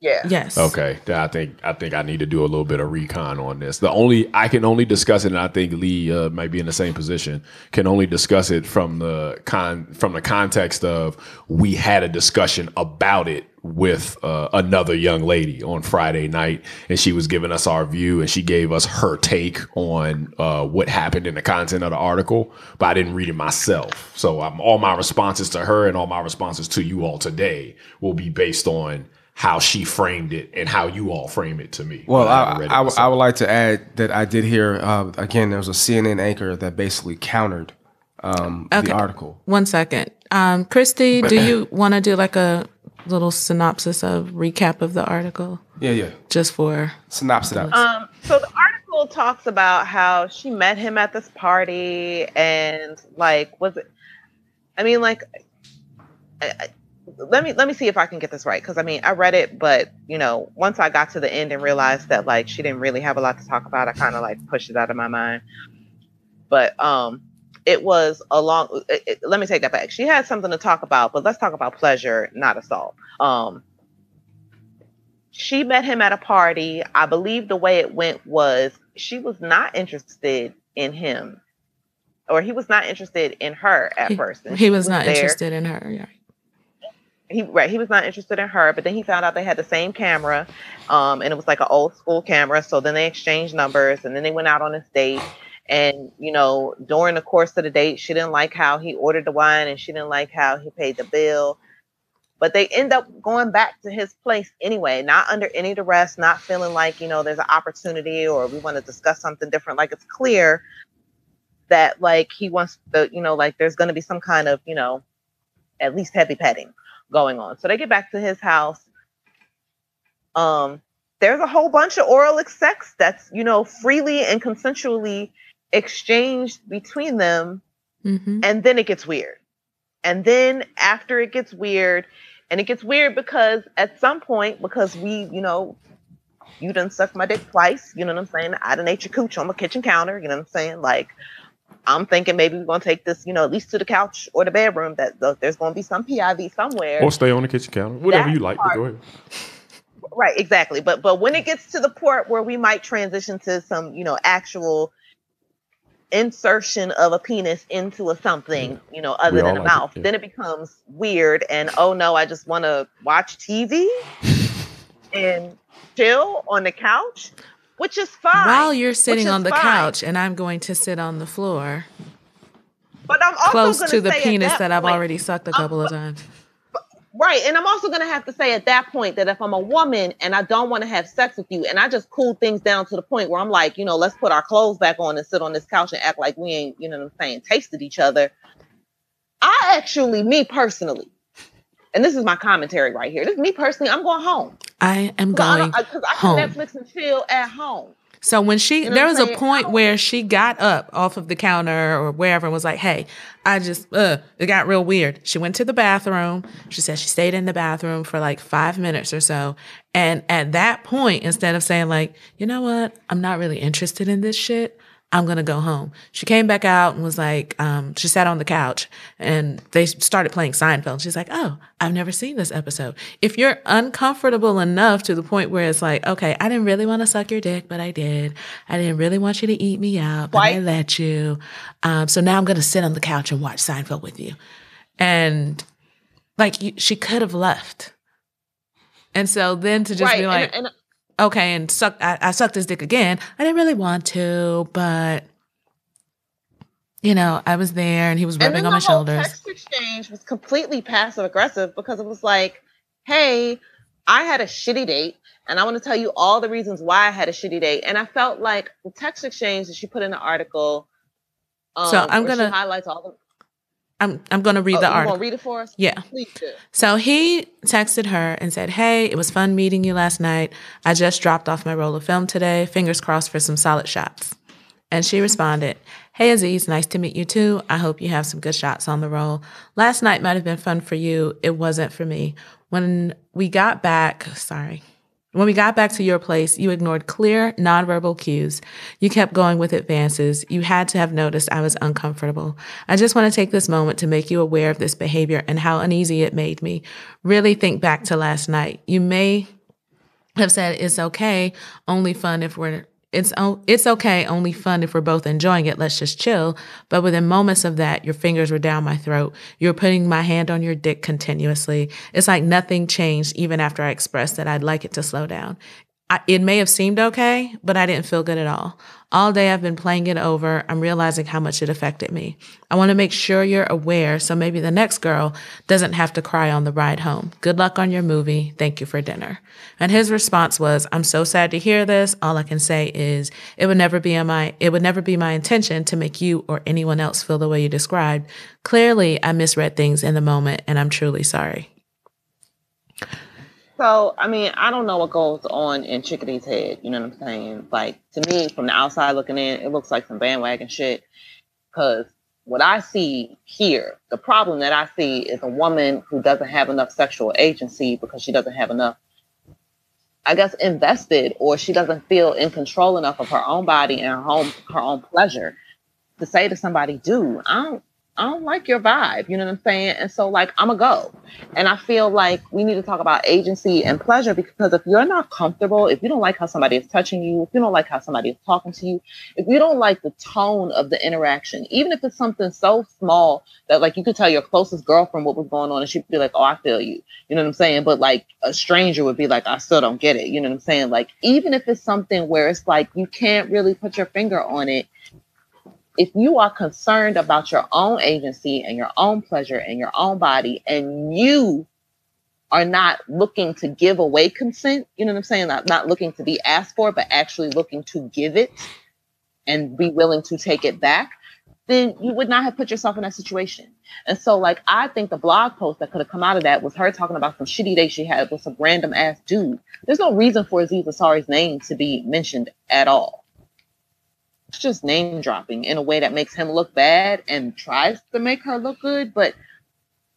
Yeah. Yes. Okay. I think I think I need to do a little bit of recon on this. The only I can only discuss it, and I think Lee uh, might be in the same position. Can only discuss it from the con from the context of we had a discussion about it with uh, another young lady on Friday night, and she was giving us our view, and she gave us her take on uh, what happened in the content of the article. But I didn't read it myself, so um, all my responses to her and all my responses to you all today will be based on how she framed it and how you all frame it to me. Well, I, I, I, would like to add that I did hear, uh, again, there was a CNN anchor that basically countered um, okay. the article. One second. Um, Christy, do you want to do like a little synopsis of recap of the article? Yeah, yeah. Just for synopsis. Um, so the article talks about how she met him at this party and like was it? I mean, like I, let me let me see if I can get this right because I mean I read it, but you know once I got to the end and realized that like she didn't really have a lot to talk about, I kind of like pushed it out of my mind. But um, it was a long. It, it, let me take that back. She had something to talk about, but let's talk about pleasure, not assault. Um, she met him at a party. I believe the way it went was she was not interested in him, or he was not interested in her at he, first. He was, was not there. interested in her. Yeah he right he was not interested in her but then he found out they had the same camera um, and it was like an old school camera. So then they exchanged numbers and then they went out on this date. And you know during the course of the date she didn't like how he ordered the wine and she didn't like how he paid the bill. But they end up going back to his place anyway not under any duress not feeling like you know there's an opportunity or we want to discuss something different. Like it's clear that like he wants the you know like there's going to be some kind of you know at least heavy petting going on. So they get back to his house. Um, there's a whole bunch of oral sex that's, you know, freely and consensually exchanged between them. Mm-hmm. And then it gets weird. And then after it gets weird, and it gets weird because at some point, because we, you know, you done sucked my dick twice, you know what I'm saying? I done ate your cooch on my kitchen counter, you know what I'm saying? Like, I'm thinking maybe we're gonna take this, you know, at least to the couch or the bedroom. That there's gonna be some PIV somewhere, or stay on the kitchen counter, whatever that you like. Part, go ahead. Right, exactly. But but when it gets to the point where we might transition to some, you know, actual insertion of a penis into a something, you know, other we than a like mouth, it, yeah. then it becomes weird. And oh no, I just want to watch TV and chill on the couch which is fine. While you're sitting on the fine. couch and I'm going to sit on the floor. But I'm also close to the penis that, that I've already sucked a couple of times. Right. And I'm also going to have to say at that point that if I'm a woman and I don't want to have sex with you and I just cool things down to the point where I'm like, you know, let's put our clothes back on and sit on this couch and act like we ain't, you know what I'm saying, tasted each other. I actually, me personally, and this is my commentary right here. This is me personally, I'm going home. I am going Because I, I, home. can Netflix and chill at home. So when she, You know there was I'm a point where she got up off of the counter or wherever and was like, "Hey, I just, uh, it got real weird." She went to the bathroom. She said she stayed in the bathroom for like five minutes or so. And at that point, instead of saying like, "You know what? I'm not really interested in this shit," I'm gonna go home. She came back out and was like, um, she sat on the couch and they started playing Seinfeld. She's like, oh, I've never seen this episode. If you're uncomfortable enough to the point where it's like, okay, I didn't really want to suck your dick, but I did. I didn't really want you to eat me out, but I let you. Um, so now I'm gonna sit on the couch and watch Seinfeld with you. And like, you, she could have left. And so then to just right. be like, and, and okay, and suck I, I sucked his dick again. I didn't really want to, but you know, I was there and he was rubbing on the my whole shoulders. Text exchange was completely passive aggressive because it was like, "Hey, I had a shitty date, and I want to tell you all the reasons why I had a shitty date." And I felt like the text exchange that she put in the article. Um, So I'm gonna- highlights all the. I'm I'm gonna read oh, the you article. read it for us? Yeah. Please do. So he texted her and said, Hey, it was fun meeting you last night. I just dropped off my roll of film today. Fingers crossed for some solid shots. And she responded, Hey Aziz, nice to meet you too. I hope you have some good shots on the roll. Last night might have been fun for you. It wasn't for me. When we got back, sorry. When we got back to your place, you ignored clear, nonverbal cues. You kept going with advances. You had to have noticed I was uncomfortable. I just want to take this moment to make you aware of this behavior and how uneasy it made me. Really think back to last night. You may have said it's okay, only fun if we're it's it's okay, only fun if we're both enjoying it. Let's just chill. But within moments of that, your fingers were down my throat. You were putting my hand on your dick continuously. It's like nothing changed even after I expressed that I'd like it to slow down. I, it may have seemed okay, but I didn't feel good at all. All day I've been playing it over. I'm realizing how much it affected me. I want to make sure you're aware so maybe the next girl doesn't have to cry on the ride home. Good luck on your movie. Thank you for dinner. And his response was, I'm so sad to hear this. All I can say is it would never be my it would never be my intention to make you or anyone else feel the way you described. Clearly, I misread things in the moment and I'm truly sorry. So, I mean, I don't know what goes on in Chickadee's head. You know what I'm saying? Like, to me, from the outside looking in, it looks like some bandwagon shit. Because what I see here, the problem that I see is a woman who doesn't have enough sexual agency because she doesn't have enough, I guess, invested, or she doesn't feel in control enough of her own body and her own her own pleasure to say to somebody, "Dude, I don't." I don't like your vibe, you know what I'm saying? And so, like, I'm a go. And I feel like we need to talk about agency and pleasure because if you're not comfortable, if you don't like how somebody is touching you, if you don't like how somebody is talking to you, if you don't like the tone of the interaction, even if it's something so small that like you could tell your closest girlfriend what was going on and she'd be like, Oh, I feel you. You know what I'm saying? But like a stranger would be like, I still don't get it. You know what I'm saying? Like, even if it's something where it's like you can't really put your finger on it, if you are concerned about your own agency and your own pleasure and your own body and you are not looking to give away consent, you know what I'm saying? Not, not looking to be asked for, but actually looking to give it and be willing to take it back, then you would not have put yourself in that situation. And so, like, I think the blog post that could have come out of that was her talking about some shitty day she had with some random ass dude. There's no reason for Aziz name to be mentioned at all it's just name dropping in a way that makes him look bad and tries to make her look good. But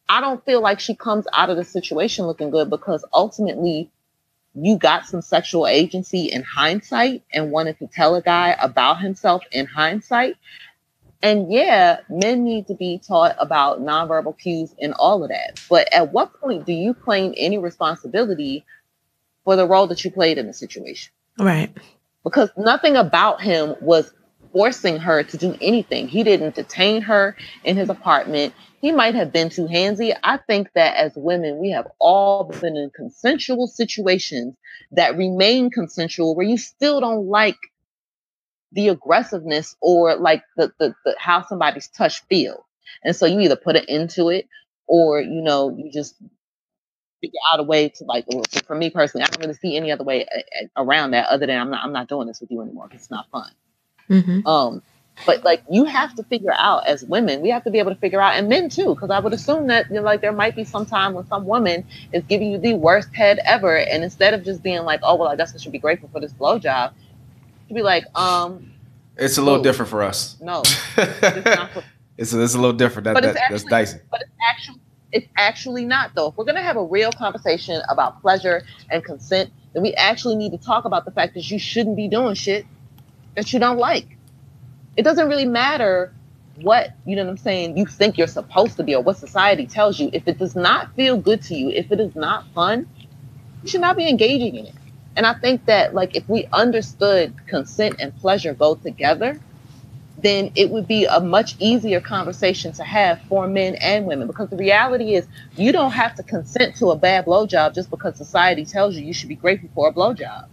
I don't feel like she comes out of the situation looking good because ultimately you got some sexual agency in hindsight and wanted to tell a guy about himself in hindsight. And yeah, men need to be taught about nonverbal cues and all of that. But at what point do you claim any responsibility for the role that you played in the situation? Right. because nothing about him was forcing her to do anything. He didn't detain her in his apartment. He might have been too handsy. I think that as women, we have all been in consensual situations that remain consensual where you still don't like the aggressiveness or like the, the, the how somebody's touch feels. And so you either put it into it or, you know, you just figure out a way to like for me personally, I don't really see any other way uh, uh, around that other than I'm not I'm not doing this with you anymore because it's not fun. Mm-hmm. Um, but like you have to figure out as women, we have to be able to figure out, and men too, because I would assume that you know, like there might be some time when some woman is giving you the worst head ever, and instead of just being like, oh well, I guess I should be grateful for this blowjob, to be like, um, It's a little Oh. different for us. no, it's not for it's, it's a little different. That, But it's that that's actually- dicey. but it's actually it's actually not though. If we're gonna have a real conversation about pleasure and consent, then we actually need to talk about the fact that you shouldn't be doing shit that you don't like. It doesn't really matter what you know what I'm saying you think you're supposed to be or what society tells you. If it does not feel good to you, if it is not fun, you should not be engaging in it. And I think that like if we understood consent and pleasure go together, then it would be a much easier conversation to have for men and women. Because the reality is, you don't have to consent to a bad blowjob just because society tells you you should be grateful for a blowjob.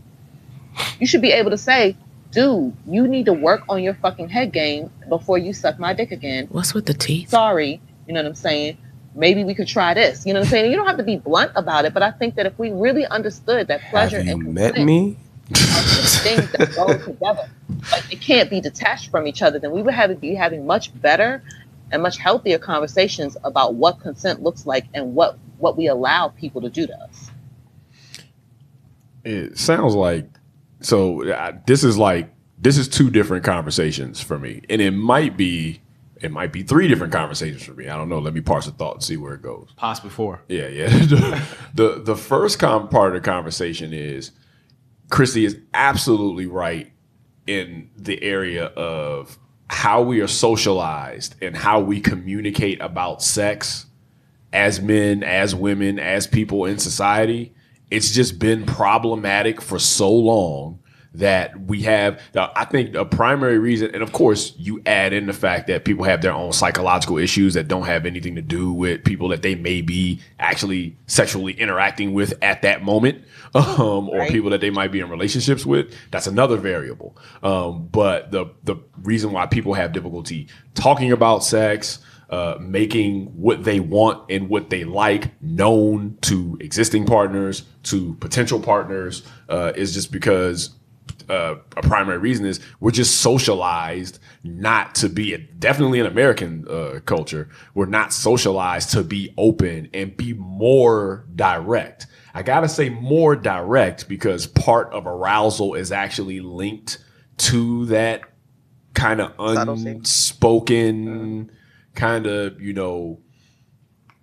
You should be able to say, dude, you need to work on your fucking head game before you suck my dick again. What's with the teeth? Sorry, you know what I'm saying? Maybe we could try this. You know what I'm saying? You don't have to be blunt about it, but I think that if we really understood that pleasure Have you and met consent me? things that go together. Like it can't be detached from each other. Then we would have be having much better and much healthier conversations about what consent looks like and what what we allow people to do to us. It sounds like so. Uh, this is like this is two different conversations for me, and it might be it might be three different conversations for me. I don't know. Let me parse the thought and see where it goes. Possibly four. Yeah, yeah. the, the the first com- part of the conversation is Christy is absolutely right in the area of how we are socialized and how we communicate about sex as men, as women, as people in society. It's just been problematic for so long that we have I think a primary reason and of course you add in the fact that people have their own psychological issues that don't have anything to do with people that they may be actually sexually interacting with at that moment um, or Right. people that they might be in relationships with that's another variable um, but the the reason why people have difficulty talking about sex uh, making what they want and what they like known to existing partners to potential partners uh, is just because uh, a primary reason is we're just socialized not to be definitely in American uh, culture. We're not socialized to be open and be more direct. I gotta say more direct because part of arousal is actually linked to that kind of unspoken kind of you know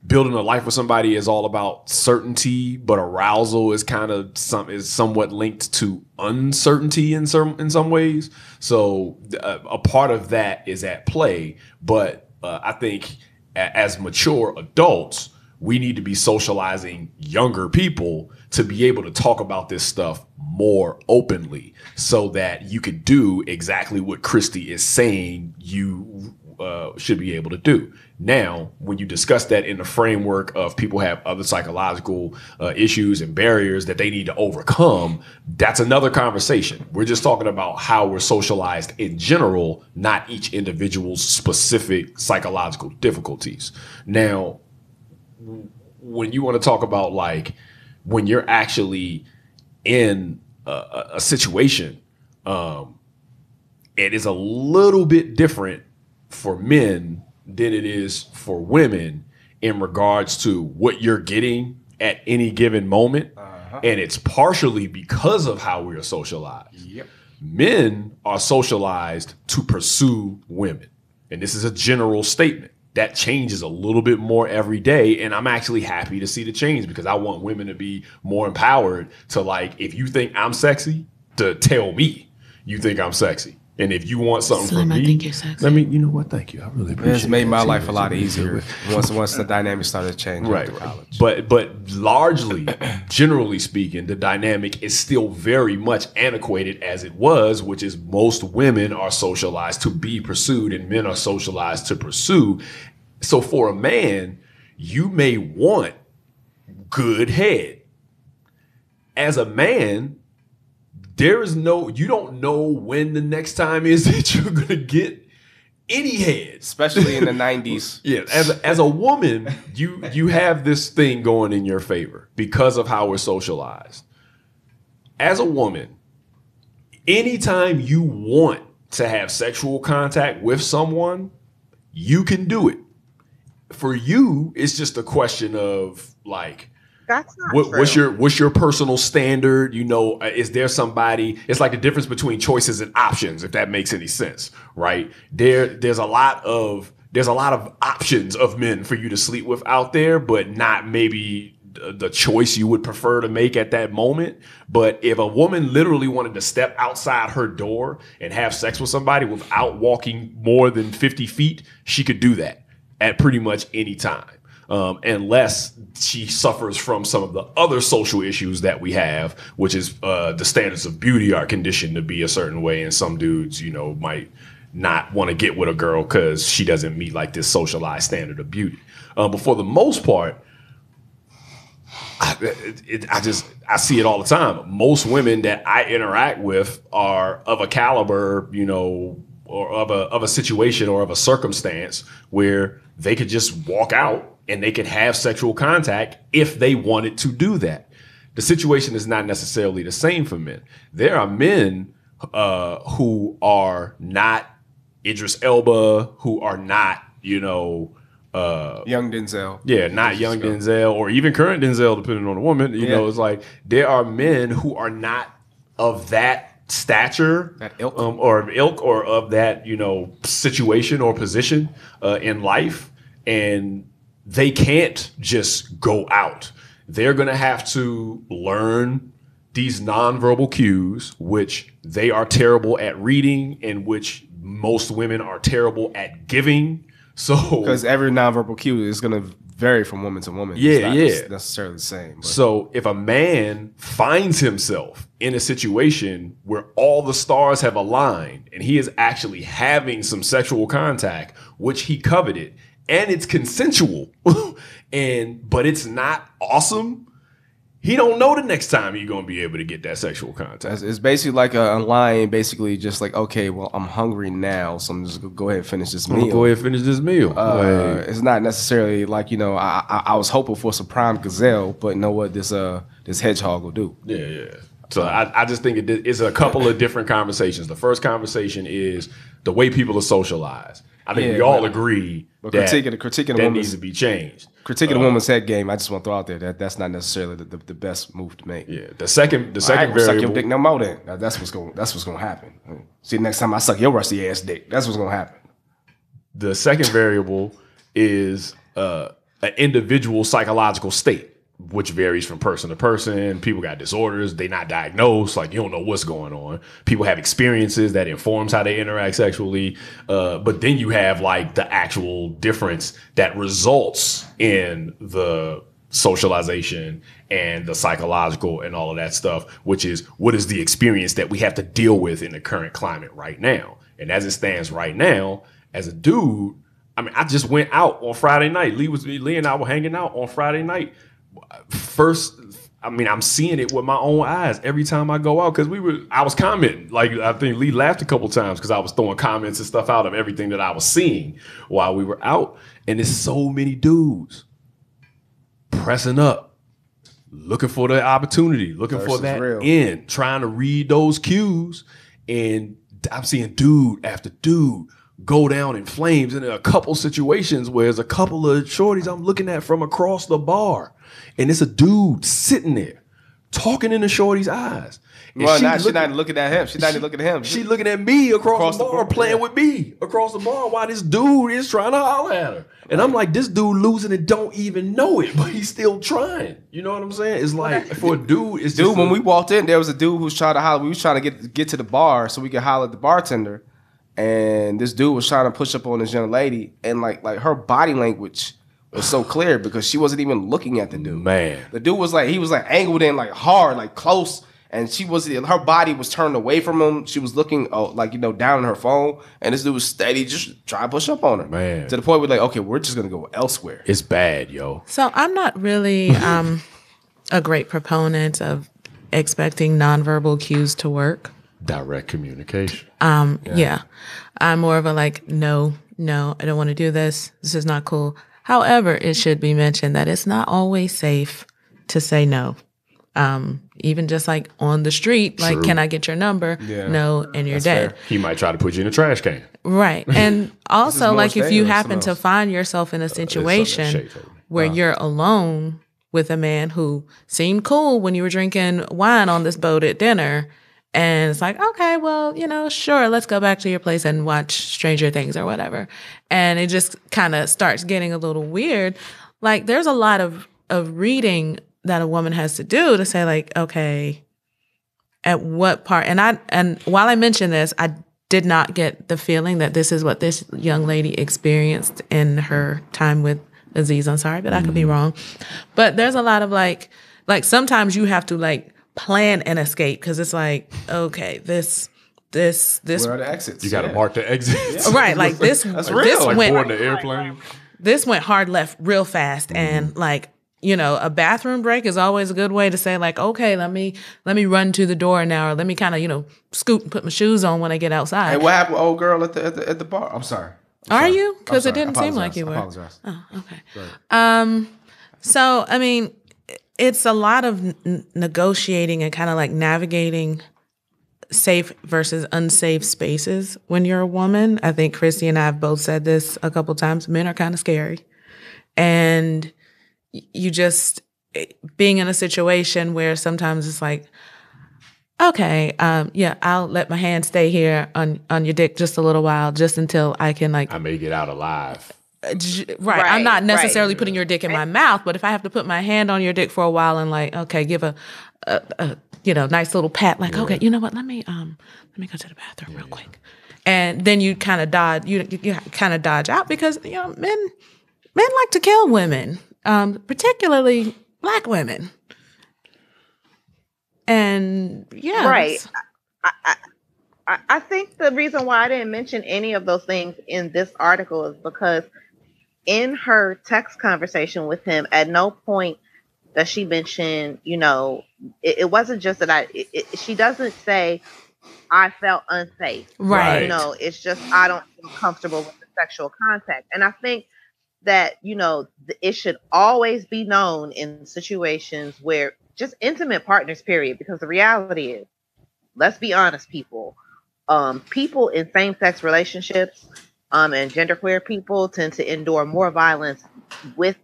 building a life with somebody is all about certainty, but arousal is kind of some is somewhat linked to uncertainty in some in some ways. So uh, a part of that is at play, but uh, I think a- as mature adults, we need to be socializing younger people to be able to talk about this stuff more openly so that you could do exactly what Christy is saying you uh, should be able to do. Now, when you discuss that in the framework of people have other psychological uh, issues and barriers that they need to overcome, that's another conversation. We're just talking about how we're socialized in general, not each individual's specific psychological difficulties. Now, when you want to talk about like when you're actually in a, a, situation, um, it is a little bit different for men than it is for women in regards to what you're getting at any given moment. Uh-huh. And it's partially because of how we are socialized. Yep. Men are socialized to pursue women. And this is a general statement. That changes a little bit more every day. And I'm actually happy to see the change because I want women to be more empowered to like, if you think I'm sexy, to tell me you think I'm sexy. And if you want something Slim, from I me, think you're sexy. let me, you know what? Thank you. I really appreciate it. It's made that. my See, life a lot easier once once the dynamic started changing Right, after right. college. But but largely, generally speaking, the dynamic is still very much antiquated as it was, which is most women are socialized to be pursued and men are socialized to pursue. So for a man, you may want good head. As a man, there is no you don't know when the next time is that you're gonna get any head. especially in the '90s. Yeah, as a, as a woman, you you have this thing going in your favor because of how we're socialized. As a woman, anytime you want to have sexual contact with someone, you can do it. For you, it's just a question of like That's not what, true. what's your what's your personal standard? You know, uh, is there somebody? It's like the difference between choices and options, if that makes any sense, right? There, there's a lot of there's a lot of options of men for you to sleep with out there, but not maybe the the choice you would prefer to make at that moment. But if a woman literally wanted to step outside her door and have sex with somebody without walking more than 50 feet, she could do that at pretty much any time um, unless she suffers from some of the other social issues that we have, which is uh, the standards of beauty are conditioned to be a certain way, and some dudes, you know, might not want to get with a girl because she doesn't meet like this socialized standard of beauty. Uh, but for the most part, I, it, it- I just I see it all the time. Most women that I interact with are of a caliber, you know, or of a of a situation or of a circumstance where they could just walk out and they could have sexual contact if they wanted to do that. The situation is not necessarily the same for men. There are men uh, who are not Idris Elba, who are not, you know, uh, Young Denzel. yeah, not young Denzel or even current Denzel, depending on the woman. You Yeah. know, it's like there are men who are not of that stature, That ilk. um, or of ilk, or of that you know situation or position uh, in life, and they can't just go out. They're gonna have to learn these nonverbal cues, which they are terrible at reading, and which most women are terrible at giving. So Because every nonverbal cue is going to vary from woman to woman. Yeah, it's not yeah. necessarily the same. But So if a man finds himself in a situation where all the stars have aligned and he is actually having some sexual contact, which he coveted, and it's consensual, and but it's not awesome, he don't know the next time you're gonna be able to get that sexual contact. it's, basically like a, a line, basically just like, okay, well, I'm hungry now, so I'm just to go ahead and finish this meal. go ahead and finish this meal. Uh, Like, it's not necessarily like you know I, I I was hoping for some prime gazelle, but you know what this uh this hedgehog will do. Yeah, yeah. So I, I just think it, it's a couple of different conversations. The first conversation is the way people are socialized. I think Yeah, we all but- agree but that critiquing- critiquing a that woman's- needs to be changed. Critiquing Uh, a woman's head game, I just want to throw out there that that's not necessarily the, the, the best move to make. Yeah. The second, the I second gonna suck your variable. dick no more. Then Now, that's what's going that's what's gonna happen. See, next time I suck your rusty ass dick, that's what's gonna happen. the second variable is uh, an individual psychological state, which varies from person to person. People got disorders; they not diagnosed. Like you don't know what's going on. People have experiences that informs how they interact sexually. Uh, but then you have like the actual difference that results in the socialization and the psychological and all of that stuff, which is what is the experience that we have to deal with in the current climate right now. And as it stands right now, as a dude, I mean, I just went out on Friday night. Lee was Lee and I were hanging out on Friday night. First, I mean, I'm seeing it with my own eyes every time I go out because we were. I was commenting, like I think Lee laughed a couple times because I was throwing comments and stuff out of everything that I was seeing while we were out, and there's so many dudes pressing up, looking for the opportunity, looking Thirst for that real. in, trying to read those cues. And I'm seeing dude after dude go down in flames. And there are a couple situations where there's a couple of shorties I'm looking at from across the bar. And it's a dude sitting there talking in the shorty's eyes. And Well, she not, she's not even looking at him. She's not even looking at him. she looking at me across, Across the the bar, bar, playing yeah. with me across the bar while this dude is trying to holler at her. And I'm like, this dude losing and don't even know it, but he's still trying. You know what I'm saying? It's like for a dude, it's Dude, when a- we walked in, there was a dude who was trying to holler. We was trying to get get to the bar so we could holler at the bartender, and this dude was trying to push up on this young lady, and like like her body language was so clear because she wasn't even looking at the dude. man. The dude was like he was like angled in like hard, like close, and she was her body was turned away from him. She was looking oh, like you know down on her phone, and this dude was steady, just trying to push up on her. Man. to the point where like okay, we're just gonna go elsewhere. It's bad, yo. So I'm not really um, a great proponent of expecting nonverbal cues to work. Direct communication. Um, yeah. I'm more of a like, no, no, I don't want to do this. This is not cool. However, it should be mentioned that it's not always safe to say no. Um, even just like on the street, like, True. can I get your number? Yeah. No, and you're That's dead. fair. He might try to put you in a trash can. Right. And also, like, if you happen to find yourself in a situation me. where you're alone with a man who seemed cool when you were drinking wine on this boat at dinner. And it's like, okay, well, you know, sure, let's go back to your place and watch Stranger Things or whatever. And it just kind of starts getting a little weird. Like, there's a lot of, of reading that a woman has to do to say, like, okay, at what part and i and while i mention this i did not get the feeling that this is what this young lady experienced in her time with aziz ansari but i could be mm-hmm. wrong but there's a lot of like like sometimes you have to like plan an escape because it's like okay this this this Where are the exits? You got to Yeah. mark the exits. right like this That's this like went the airplane. this went hard left real fast and like you know a bathroom break is always a good way to say like okay let me let me run to the door now or let me kind of you know scoot and put my shoes on when i get outside Hey, what happened, old girl at the at the, at the bar? I'm sorry. I'm are sorry. you because it didn't seem like apologize. you I were apologize. oh okay um so i mean it's a lot of n- negotiating and kind of like navigating safe versus unsafe spaces when you're a woman. I think christy and i have both said this a couple times. Men are kind of scary. And you just eh, being in a situation where sometimes it's like okay um yeah i'll let my hand stay here on on your dick just a little while just until i can like I may get out alive. J- right, i'm Right, not right. necessarily putting your dick in my mouth but if i have to put my hand on your dick for a while and like okay give a, a, a you know nice little pat like okay you know what let me um let me go to the bathroom real quick and then you kind of dodge you, you kind of dodge out because you know men men like to kill women um particularly black women and yeah Right. I, I think the reason why I didn't mention any of those things in this article is because in her text conversation with him, at no point does she mention, you know, it, it wasn't just that I, it, it- she doesn't say, I felt unsafe. right You know, it's just, I don't feel comfortable with the sexual contact. And I think that, you know, th- it should always be known in situations where just intimate partners, period, because the reality is, let's be honest, people. Um, people in same-sex relationships um, and genderqueer people tend to endure more violence with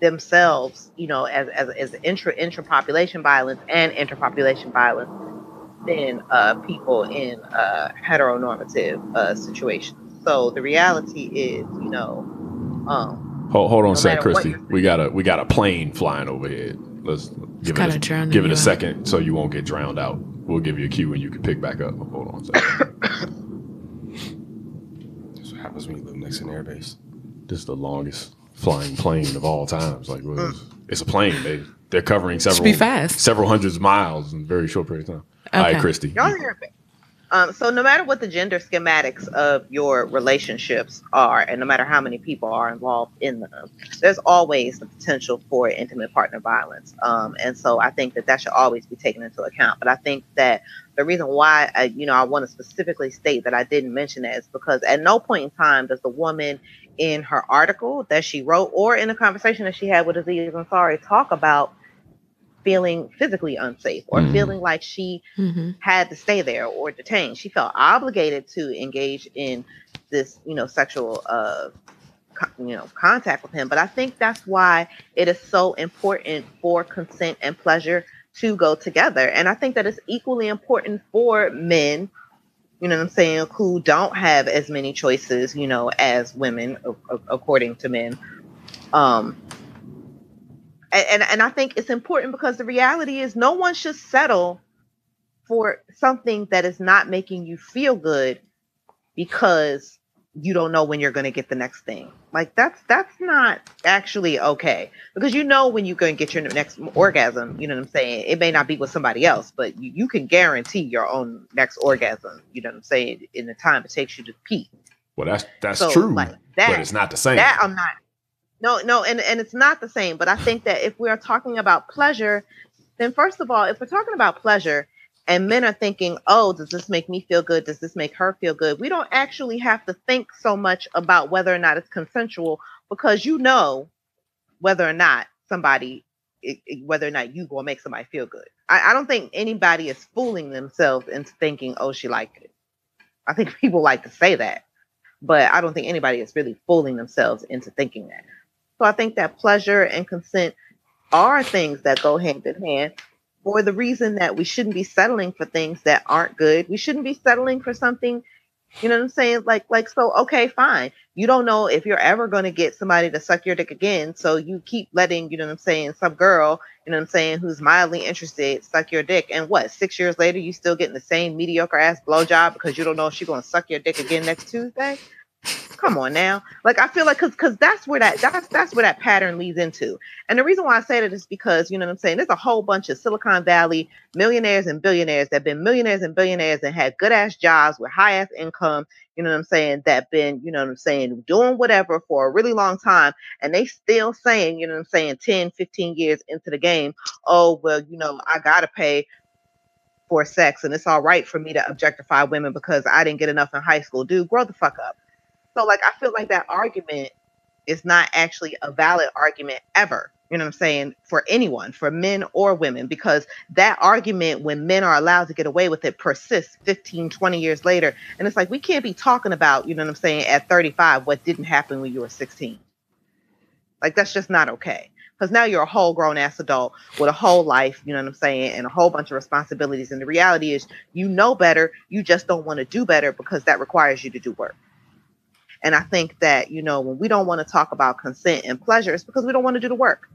themselves, you know, as as, as intra intra-population violence and interpopulation violence than uh, people in uh, heteronormative uh, situations. So the reality is, you know, um, Hold, hold on a No sec, matter Christy. We got a we got a plane flying overhead. Let's give kinda it a, drowning give it a out. second so you won't get drowned out. We'll give you a cue and you can pick back up. Hold on a second. That's what happens when you live next to an airbase. this is the longest flying plane of all times. Like what is, it's a plane. They they're covering several be fast. several hundreds of miles in a very short period of time. All right, Christy. Y'all hear me? Um, so no matter what the gender schematics of your relationships are, and no matter how many people are involved in them, there's always the potential for intimate partner violence. Um, and so I think that that should always be taken into account. But I think that the reason why, I, you know, I want to specifically state that I didn't mention that is because at no point in time does the woman in her article that she wrote or in a conversation that she had with Aziz Ansari talk about feeling physically unsafe or Mhm. feeling like she Mhm. had to stay there or detained. She felt obligated to engage in this, you know, sexual, uh, you know, contact with him. But I think that's why it is so important for consent and pleasure to go together. And I think that it's equally important for men, you know what I'm saying, who don't have as many choices, you know, as women, according to men. Um, and and I think it's important because the reality is no one should settle for something that is not making you feel good because you don't know when you're going to get the next thing. Like that's that's not actually okay because you know when you're going to get your next orgasm. You know what I'm saying? It may not be with somebody else, but you, you can guarantee your own next orgasm. You know what I'm saying? In the time it takes you to pee. Well, that's that's So, true, like, that- but it's not the same. That I'm not. No, no, and and it's not the same. But I think that if we are talking about pleasure, then first of all, if we're talking about pleasure, and men are thinking, oh, does this make me feel good? Does this make her feel good? We don't actually have to think so much about whether or not it's consensual because you know whether or not somebody, whether or not you to make somebody feel good. I, I don't think anybody is fooling themselves into thinking, oh, she liked it. I think people like to say that, but I don't think anybody is really fooling themselves into thinking that. So I think that pleasure and consent are things that go hand in hand for the reason that we shouldn't be settling for things that aren't good. We shouldn't be settling for something, you know what I'm saying? Like, like, so, okay, fine. You don't know if you're ever going to get somebody to suck your dick again. So you keep letting, you know what I'm saying, some girl, you know what I'm saying, who's mildly interested, suck your dick. And what, six years later, you still getting the same mediocre ass blowjob because you don't know if she's going to suck your dick again next Tuesday? Come on now. Like I feel like cause cause that's where that that's that's where that pattern leads into. And the reason why I say that is because, you know what I'm saying, there's a whole bunch of Silicon Valley millionaires and billionaires that have been millionaires and billionaires and had good ass jobs with high ass income, you know what I'm saying, that been, you know what I'm saying, doing whatever for a really long time. And they still saying, you know what I'm saying, 10, 15 years into the game, oh, well, you know, I gotta pay for sex and it's all right for me to objectify women because I didn't get enough in high school. Dude, grow the fuck up. So like I feel like that argument is not actually a valid argument ever. You know what I'm saying? For anyone, for men or women, because that argument, when men are allowed to get away with it, persists 15, 20 years later. And it's like, we can't be talking about, you know what I'm saying, at 35, what didn't happen when you were 16. Like, that's just not okay. Because now you're a whole grown ass adult with a whole life, you know what I'm saying, and a whole bunch of responsibilities. And the reality is, you know better, you just don't want to do better because that requires you to do work. And I think that, you know, when we don't want to talk about consent and pleasure, it's because we don't want to do the work.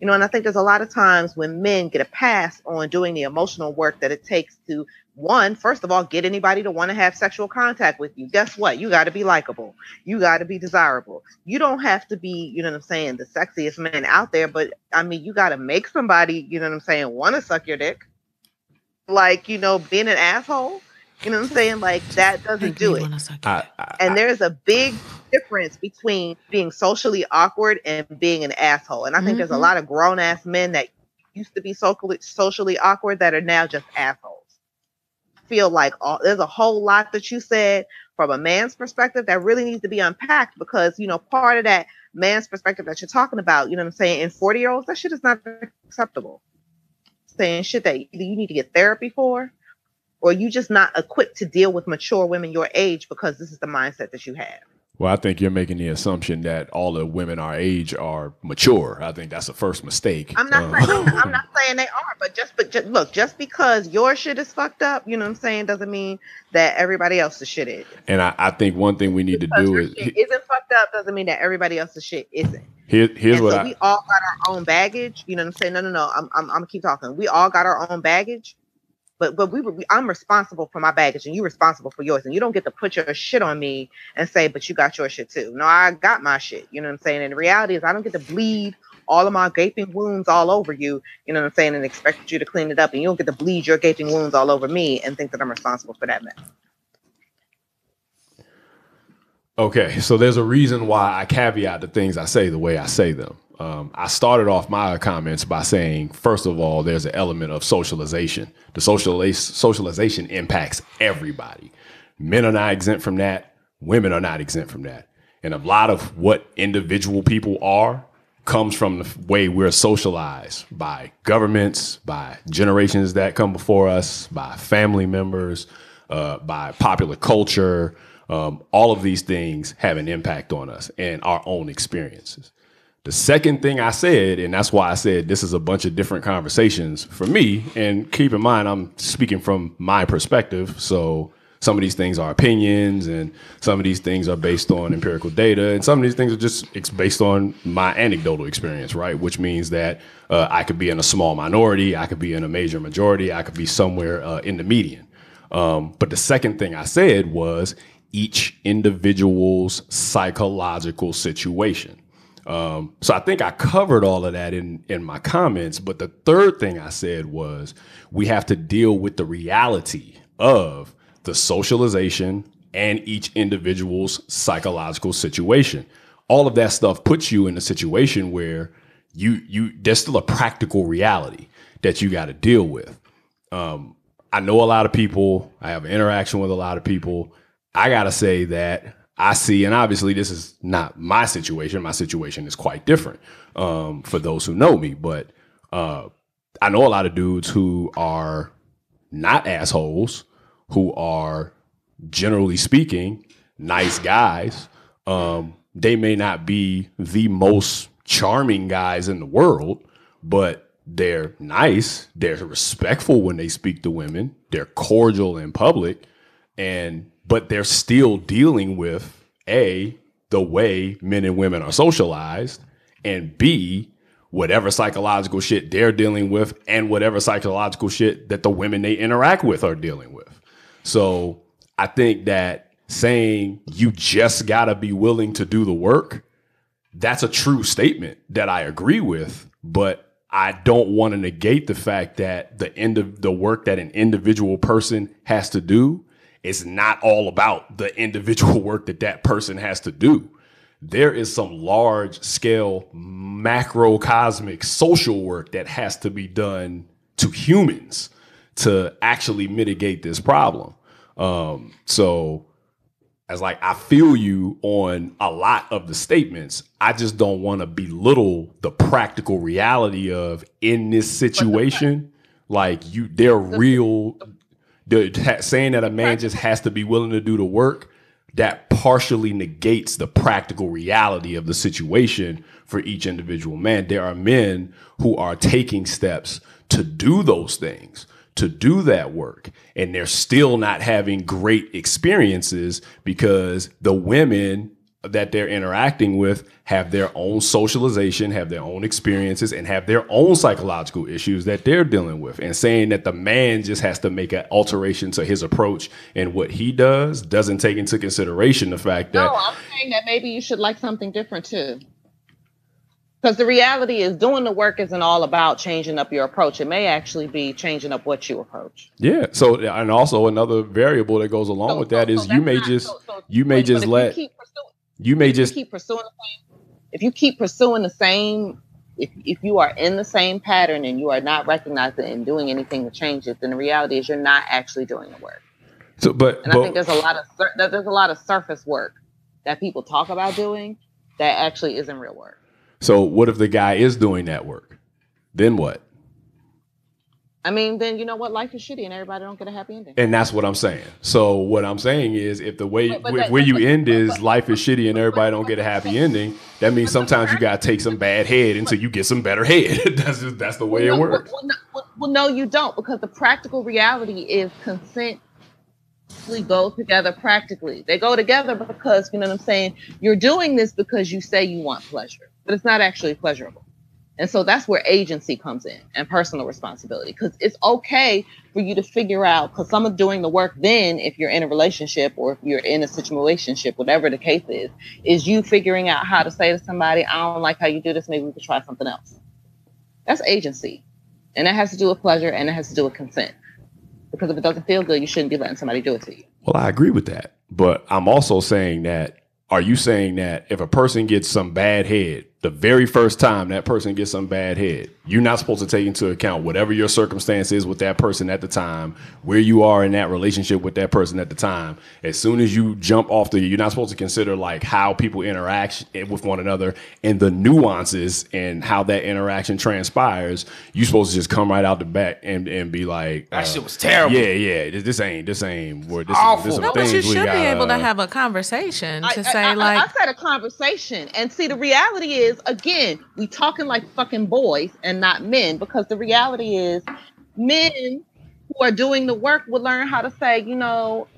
You know, and I think there's a lot of times when men get a pass on doing the emotional work that it takes to, one, first of all, get anybody to want to have sexual contact with you. Guess what? You got to be likable. You got to be desirable. You don't have to be, you know what I'm saying, the sexiest man out there, but I mean, you got to make somebody, you know what I'm saying, want to suck your dick. Like, you know, being an asshole you know what I'm saying? Like that doesn't do it. I, I, and there's a big difference between being socially awkward and being an asshole. And I think mm-hmm. there's a mm-hmm. lot of grown ass men that used to be socially socially awkward that are now just assholes. feel like all, there's a whole lot that you said from a man's perspective that really needs to be unpacked because you know part of that man's perspective that you're talking about, you know what I'm saying, in 40 year olds, that shit is not acceptable. Saying shit that you need to get therapy for or you just not equipped to deal with mature women your age because this is the mindset that you have. Well, I think you're making the assumption that all the women our age are mature. I think that's the first mistake. I'm not uh, saying I'm not saying they are, but just but just, look, just because your shit is fucked up, you know what I'm saying, doesn't mean that everybody else's shit is. And I, I think one thing we need to do is isn't fucked up doesn't mean that everybody else's shit isn't. Here, here's and what so I, we all got our own baggage. You know what I'm saying? No, no, no. I'm, I'm, I'm gonna keep talking. We all got our own baggage but but we were I'm responsible for my baggage and you're responsible for yours. And you don't get to put your shit on me and say, but you got your shit too. No, I got my shit. You know what I'm saying? And the reality is I don't get to bleed all of my gaping wounds all over you, you know what I'm saying, and expect you to clean it up. And you don't get to bleed your gaping wounds all over me and think that I'm responsible for that mess. Okay, so there's a reason why I caveat the things I say the way I say them. Um, I started off my comments by saying, first of all, there's an element of socialization. The socialization impacts everybody. Men are not exempt from that. Women are not exempt from that. And a lot of what individual people are comes from the way we're socialized by governments, by generations that come before us, by family members, uh, by popular culture. Um, all of these things have an impact on us and our own experiences. The second thing I said, and that's why I said this is a bunch of different conversations for me. And keep in mind, I'm speaking from my perspective. So some of these things are opinions, and some of these things are based on empirical data, and some of these things are just it's based on my anecdotal experience, right? Which means that uh, I could be in a small minority, I could be in a major majority, I could be somewhere uh, in the median. Um, but the second thing I said was each individual's psychological situation. Um, so I think I covered all of that in in my comments. But the third thing I said was we have to deal with the reality of the socialization and each individual's psychological situation. All of that stuff puts you in a situation where you you there's still a practical reality that you got to deal with. Um, I know a lot of people. I have interaction with a lot of people. I gotta say that I see, and obviously this is not my situation. My situation is quite different um, for those who know me. But uh, I know a lot of dudes who are not assholes, who are generally speaking nice guys. Um, they may not be the most charming guys in the world, but they're nice. They're respectful when they speak to women. They're cordial in public, and but they're still dealing with a the way men and women are socialized, and b whatever psychological shit they're dealing with, and whatever psychological shit that the women they interact with are dealing with. So I think that saying you just gotta be willing to do the work, that's a true statement that I agree with, but I don't want to negate the fact that the end of the work that an individual person has to do is not all about the individual work that that person has to do. There is some large scale macrocosmic social work that has to be done to humans to actually mitigate this problem. Um, so as like I feel you on a lot of the statements. I just don't want to belittle the practical reality of in this situation. Like you, they're real. The, saying that a man just has to be willing to do the work that partially negates the practical reality of the situation for each individual man. There are men who are taking steps to do those things to do that work and they're still not having great experiences because the women that they're interacting with have their own socialization, have their own experiences, and have their own psychological issues that they're dealing with. And saying that the man just has to make an alteration to his approach and what he does doesn't take into consideration the fact that. No, I'm saying that maybe you should like something different too. Because the reality is, doing the work isn't all about changing up your approach. It may actually be changing up what you approach. Yeah. So, and also another variable that goes along so, with that so, is so you may not, just you may just let you, may just keep pursuing the same. If you keep pursuing the same, if if you are in the same pattern and you are not recognizing and doing anything to change it, then the reality is you're not actually doing the work. So, but and but, I think there's a lot of there's a lot of surface work that people talk about doing that actually isn't real work. So what if the guy is doing that work? Then what? I mean, then you know what? Life is shitty, and everybody don't get a happy ending. And that's what I'm saying. So what I'm saying is, if the way but, but that, where you end is life is shitty and everybody don't get a happy ending, that means sometimes you gotta take some bad head until you get some better head. that's just that's the way well, it works. Well, no, well, no, you don't, because the practical reality is consent go together practically. They go together because you know what I'm saying. You're doing this because you say you want pleasure but it's not actually pleasurable. And so that's where agency comes in and personal responsibility because it's okay for you to figure out because some of doing the work then if you're in a relationship or if you're in a situationship, whatever the case is, is you figuring out how to say to somebody, I don't like how you do this, maybe we could try something else. That's agency. And that has to do with pleasure and it has to do with consent. Because if it doesn't feel good, you shouldn't be letting somebody do it to you. Well, I agree with that. But I'm also saying that are you saying that if a person gets some bad head the very first time that person gets some bad head, you're not supposed to take into account whatever your circumstance is with that person at the time, where you are in that relationship with that person at the time. As soon as you jump off the, you're not supposed to consider like how people interact with one another and the nuances and how that interaction transpires. You're supposed to just come right out the back and, and be like, that uh, shit was terrible. Yeah, yeah. This, this ain't, this ain't where this, Awful. this no, but you should gotta, be able to have a conversation to I, say I, like. I, I said a conversation, and see the reality is is again, we talking like fucking boys and not men because the reality is men who are doing the work will learn how to say, you know,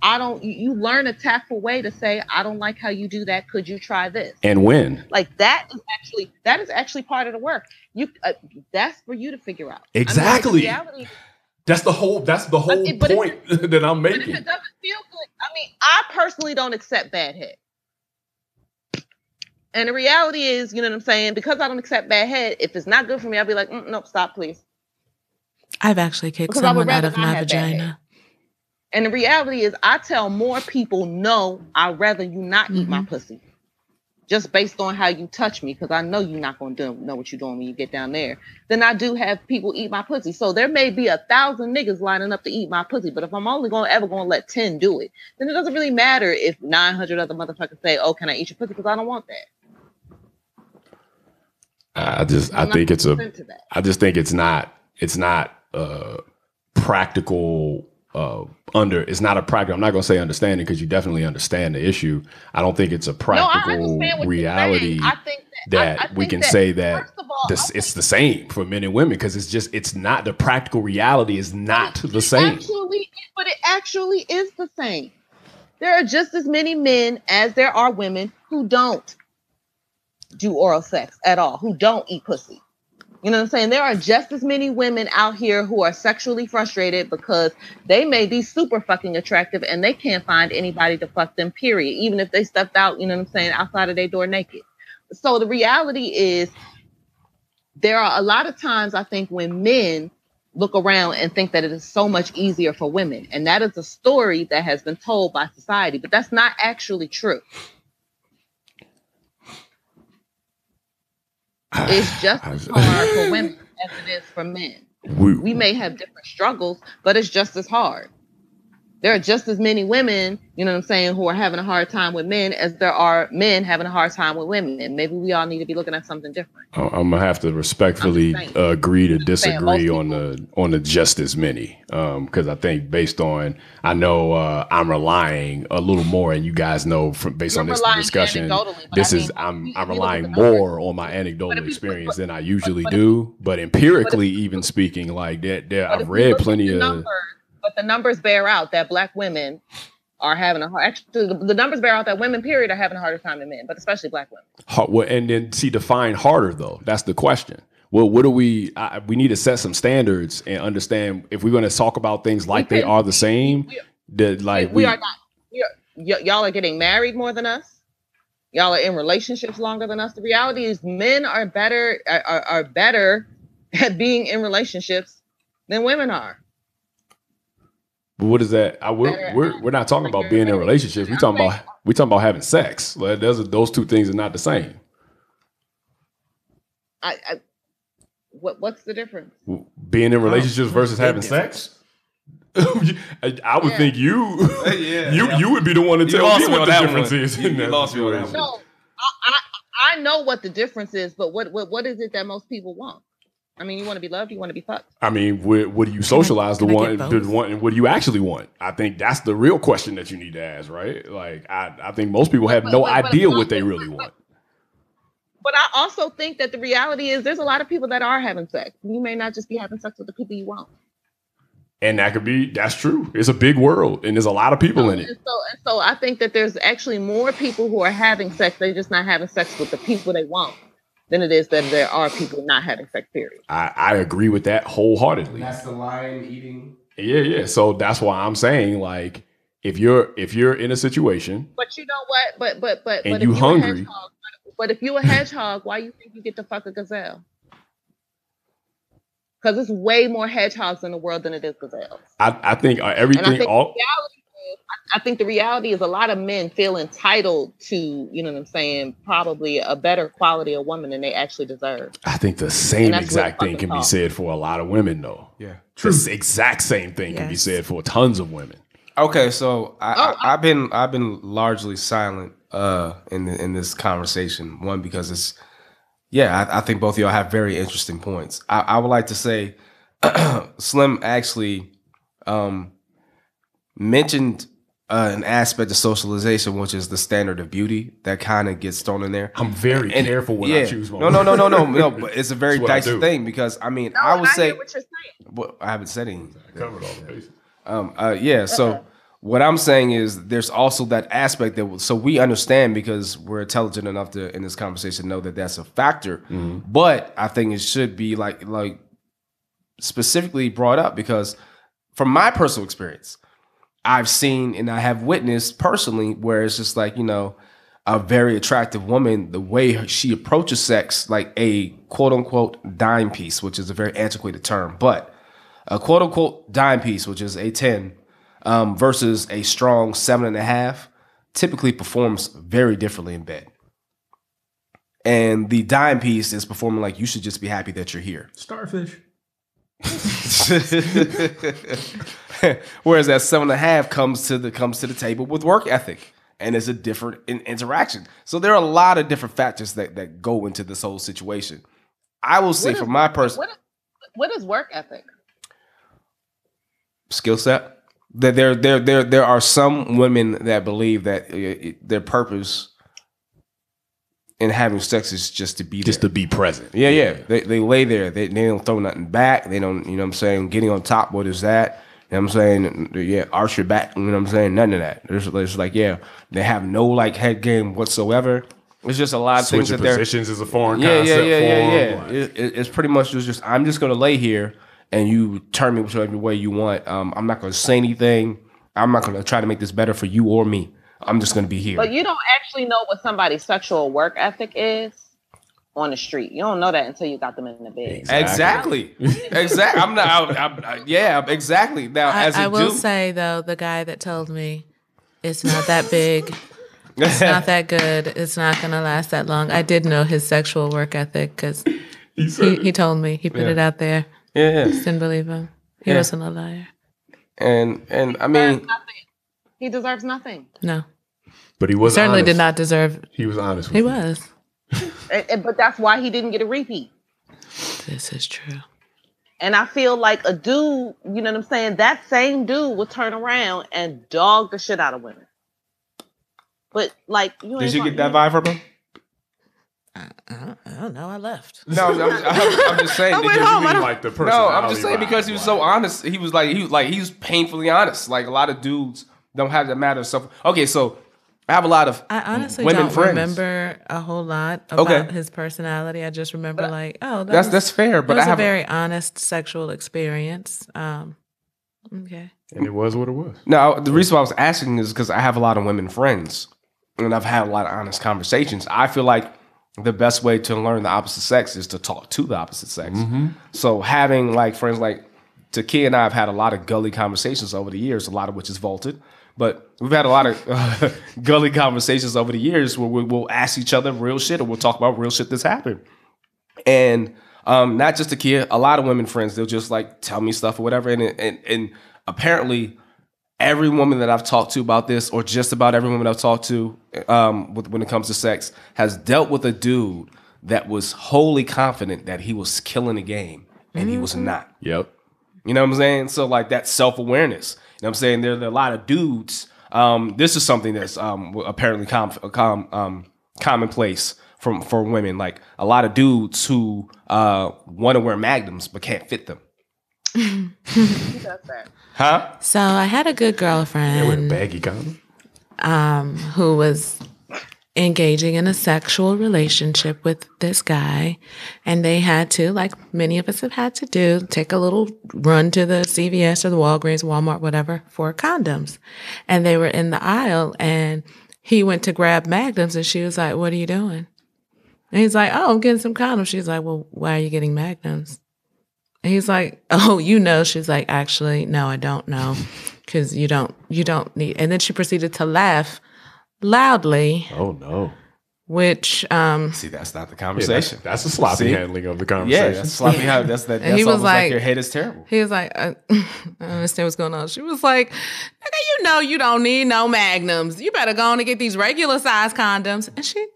I don't you learn a tactful way to say I don't like how you do that. Could you try this? And when? Like that is actually that is actually part of the work. You uh, that's for you to figure out. Exactly. I mean, reality, that's the whole that's the whole I mean, point that I'm making. But if it doesn't feel good, I mean, I personally don't accept bad head. And the reality is, you know what I'm saying? Because I don't accept bad head, if it's not good for me, I'll be like, mm, nope, stop, please. I've actually kicked because someone out of my vagina. And the reality is, I tell more people, no, I'd rather you not mm-hmm. eat my mm-hmm. pussy. just based on how you touch me, because I know you're not going to know what you're doing when you get down there, then I do have people eat my pussy. So there may be a thousand niggas lining up to eat my pussy, but if I'm only going to ever going to let 10 do it, then it doesn't really matter if 900 other motherfuckers say, oh, can I eat your pussy? Because I don't want that. I just I I'm not think it's a that. I just think it's not it's not uh practical uh under it's not a practical I'm not gonna say understanding because you definitely understand the issue. I don't think it's a practical what reality. I think that, I- that I we can that, say that all, this it's the same for men and women because it's just it's not the practical reality is not the same. Actually, but it actually is the same. There are just as many men as there are women who don't do oral sex at all, who don't eat pussy. You know what I'm saying? There are just as many women out here who are sexually frustrated because they may be super fucking attractive and they can't find anybody to fuck them, period. Even if they stepped out, you know what I'm saying, outside of their door naked. So the reality is there are a lot of times I think when men look around and think that it is so much easier for women. And that is a story that has been told by society, but that's not actually true. It's just as hard for women as it is for men. We, We may have different struggles, but it's just as hard. There are just as many women, you know what I'm saying, who are having a hard time with men as there are men having a hard time with women. And maybe we all need to be looking at something different. I'm gonna have to respectfully agree to disagree on the on the just as many because I think based on I know uh, I'm relying a little more, and you guys know from based You're on this discussion, this I is I'm you- I'm relying at the numbers. more on my anecdotal if experience but- than I usually but if do. But empirically, even speaking, like that, there I've read plenty of. numbers, but the numbers bear out that black women are having a hard actually the, the numbers bear out that women period are having a harder time than men, but especially black women. Har- well, and then see define harder though. That's the question. Well, what do we? I, we need to set some standards and understand if we're going to talk about things like they are the same. we- That like we, we are not we are, y- y'all are getting married more than us. Y'all are in relationships longer than us. The reality is men are better are, are better at being in relationships than women are. What is that? I, we're, we're um, we're not talking about being in in relationships. We relationship. talking about we talking about having sex. Like, those are, those two things are not the same. I, I what what's the difference? Being in relationships versus having sex. I, I would Yeah. think you Yeah, you yeah. you would be the one to tell lost me me what the difference one. is. You- in you that lost me on that one. No, I, I I know what the difference is, but what what what is it that most people want? I mean, you want to be loved, you want to be fucked. I mean, what, what do you socialize can the I one, the one, and what do you actually want? I think that's the real question that you need to ask, right? Like, I, I think most people have But- no but- but- idea but- what they really want. But I also think that the reality is there's a lot of people that are having sex. You may not just be having sex with the people you want. And that could be, that's true. It's a big world and there's a lot of people in And it. so, and so I think that there's actually more people who are having sex. They're just not having sex with the people they want than it is that there are people not having sex. Period. I, I agree with that wholeheartedly. That's the lion eating. Yeah, yeah. So that's why I'm saying, like, if you're if you're in a situation, But you know what? But but but And but you if hungry. A hedgehog, but if you a hedgehog, why you think you get to fuck a gazelle? Because it's way more hedgehogs in the world than it is gazelles. I, I think uh, And I everything think all reality is, I I think the reality is a lot of men feel entitled to, you know what I'm saying, probably a better quality of woman than they actually deserve. I think the same exact thing can be said for a lot of women though. Yeah. True. The exact same thing can be said for tons of women. Okay, so I, Oh, I, I've been I've been largely silent uh in the, in this conversation. One because it's yeah, I, I think both of y'all have very interesting points. I, I would like to say Slim actually um mentioned uh, an aspect of socialization, which is the standard of beauty that kind of gets thrown in there. I'm very And- careful when yeah. I choose my no, no, no, no, no, no. But it's a very It's what I dicey thing because I mean, I would say hear what well, I haven't said anything. Covered all the bases. Um, uh, yeah. So what I'm saying is, there's also that aspect that so we understand because we're intelligent enough to in this conversation know that that's a factor. But I think it should be like like specifically brought up because from my personal experience, I've seen and I have witnessed personally where it's just like you know a very attractive woman, the way she approaches sex, like a quote unquote dime piece, which is a very antiquated term, but a quote unquote dime piece, which is a 10, um, versus a strong seven and a half, typically performs very differently in bed. and the dime piece is performing like you should just be happy that you're here. Starfish. Whereas that seven and a half comes to the comes to the table with work ethic and it's a different in, interaction. So there are a lot of different factors that that go into this whole situation. I will say for my person What is, what is work ethic? skill set that there there there there are some women that believe that uh, it- their purpose in having sex is just to be Just there. to be present. Yeah, yeah. They, they lay there. They, they don't throw nothing back. They don't, you know what I'm saying? Getting on top, what is that? You know what I'm saying? Yeah, arch your back. You know what I'm saying? None of that. There's, there's like, yeah, they have no like head game whatsoever. It's just a lot of things Switching that they're. positions is a foreign Yeah, yeah, concept yeah, yeah, yeah. like- It, it- it's pretty much just, just I'm just gonna lay here and you turn me whichever way you want. Um, I'm not gonna say anything. I'm not gonna try to make this better for you or me. I'm just gonna be here. But you don't actually know what somebody's sexual work ethic is on the street. You don't know that until you got them in the bed. Exactly. exactly. I'm not. I'm, uh, I'm, I- yeah. Exactly. Now, I, as a I will dude, say though, the guy that told me it's not that big, it's not that good, it's not gonna last that long. I did know his sexual work ethic because He he, he told me he put it out there. yeah. Just didn't believe him. He Yeah. wasn't a liar. And and I mean, nothing. He deserves nothing. No, but he was certainly honest. did not deserve. He was honest. With He you. was. And- and- but that's why he didn't get a repeat. This is true. And I feel like a dude, you know what I'm saying? That same dude would turn around and dog the shit out of women. But like, you did ain't you get that vibe from him? I, I, don't, I don't know. I left. No, I'm, I'm, I'm just saying. I did went you- home. Mean don't- like the person? No, I'm just saying because he was so honest. He was like he was like he was painfully honest. Like a lot of dudes don't have that matter of self. Okay, so I have a lot of I honestly women don't friends. remember a whole lot about Okay. his personality. I just remember like, oh, that That's was, that's fair, that but was I have a very honest sexual experience. Um, okay. And it was what it was. No, the reason why I was asking is because I have a lot of women friends, and I've had a lot of honest conversations. I feel like the best way to learn the opposite sex is to talk to the opposite sex. So having like friends like Taki and I have had a lot of gully conversations over the years, a lot of which is vaulted. But we've had a lot of uh, gully conversations over the years where we, we'll ask each other real shit or we'll talk about real shit that's happened. And um, not just Takia, a lot of women friends, they'll just like tell me stuff or whatever. And and and apparently every woman that I've talked to about this, or just about every woman I've talked to um, with, when it comes to sex, has dealt with a dude that was wholly confident that he was killing the game and he was not. Yep. You know what I'm saying? So like that self awareness. You know what I'm saying? There, there are a lot of dudes. Um, this is something that's um, apparently com- com- um, commonplace from for women. Like a lot of dudes who uh, want to wear magnums but can't fit them. Who does that? Huh? So I had a good girlfriend. They wear girlfriend baggy condom. um, who was engaging in a sexual relationship with this guy. And they had to, like many of us have had to do, take a little run to the CVS or the Walgreens, Walmart, whatever, for condoms. And they were in the aisle and he went to grab magnums and she was like, What are you doing? And he's like, Oh, I'm getting some condoms. She's like, Well, why are you getting magnums? And he's like, "Oh, you know." She's like, "Actually, no, I don't know, because you don't, you don't need." And then she proceeded to laugh loudly, Oh no. which, um, See, that's not the Yeah, that's, conversation. that's a sloppy See? handling of the Yeah, conversation. that's sloppy. How that's that. And That's he was like, like- your head is terrible. he was like, I, "I don't understand what's going on." She was like, "Nigga, you know, you don't need no magnums. You better go on and get these regular size condoms." And she,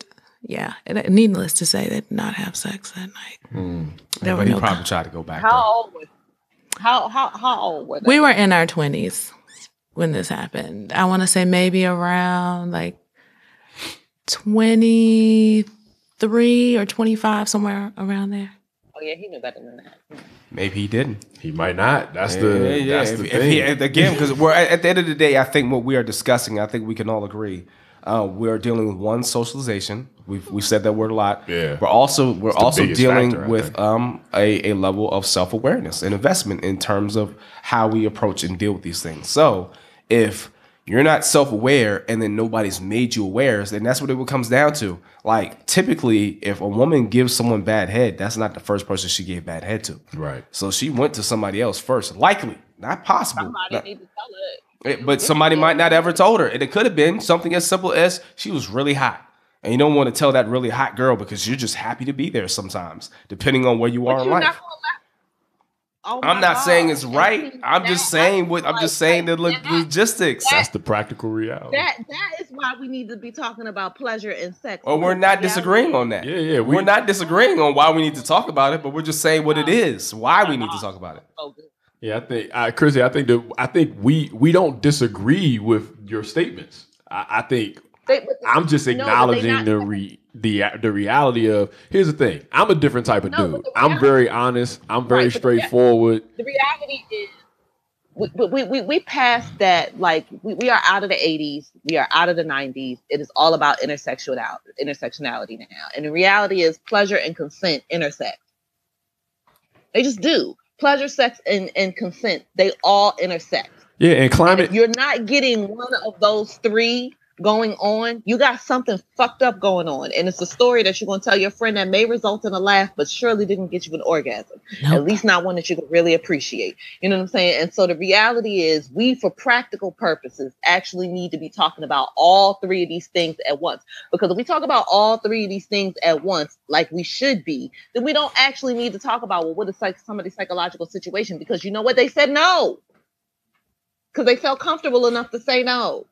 yeah, and needless to say, they did not have sex that night. There were But he no. probably tried to go back. How though. old was how how how old were they? we were in our twenties when this happened. I want to say maybe around like 23 or 25, somewhere around there. oh yeah, he knew better than that. Maybe he didn't. He might not. That's Yeah, the yeah. that's If- the if thing. he- again, because we're at at the end of the day, I think what we are discussing, I think we can all agree, uh, we are dealing with one socialization. We've we said that word a lot. Yeah. We're also we're also dealing factor, with um a, a level of self awareness and investment in terms of how we approach and deal with these things. So if you're not self aware and then nobody's made you aware, then that's what it comes down to. Like typically, if a woman gives someone bad head, that's not the first person she gave bad head to. right. So she went to somebody else first. Likely, not possible. Somebody Not- need to tell it. it- eh, but somebody might not ever told her. And it could have been something as simple as she was really hot. And you don't want to tell that really hot girl because you're just happy to be there sometimes, depending on where you are But in you're life. Not gonna let- Oh I'm my not saying it's right. see, I'm just saying what I'm like- just saying the that- logistics. That's the practical reality. That that is why we need to be talking about pleasure and sex. Or we're not reality- disagreeing on that. yeah, yeah. We, are not disagreeing on why we need to talk about it, but we're just saying what it is, why we need to talk about it. Yeah, I think, I, Chrissy, I think that I think we we don't disagree with your statements. I, I think They- but- I'm just No, acknowledging not- the re, the the reality of. Here's the thing. I'm a different type of No, dude. the I'm very honest. I'm very Right, straightforward. the reality is we, we, we, we passed that like we, we are out of the 80s we are out of the 90s it is all about intersectionality intersectionality now and the reality is pleasure and consent intersect they just do pleasure sex and, and consent they all intersect Yeah, and And climate. if you're not getting one of those three going on, you got something fucked up going on. And it's a story that you're going to tell your friend that may result in a laugh, but surely didn't get you an orgasm. At least not one that you can really appreciate. You know what I'm saying? And so the reality is, we, for practical purposes, actually need to be talking about all three of these things at once. Because if we talk about all three of these things at once, like we should be, then we don't actually need to talk about, well, what is like somebody's psychological situation? Because you know what? They said no because they felt comfortable enough to say no.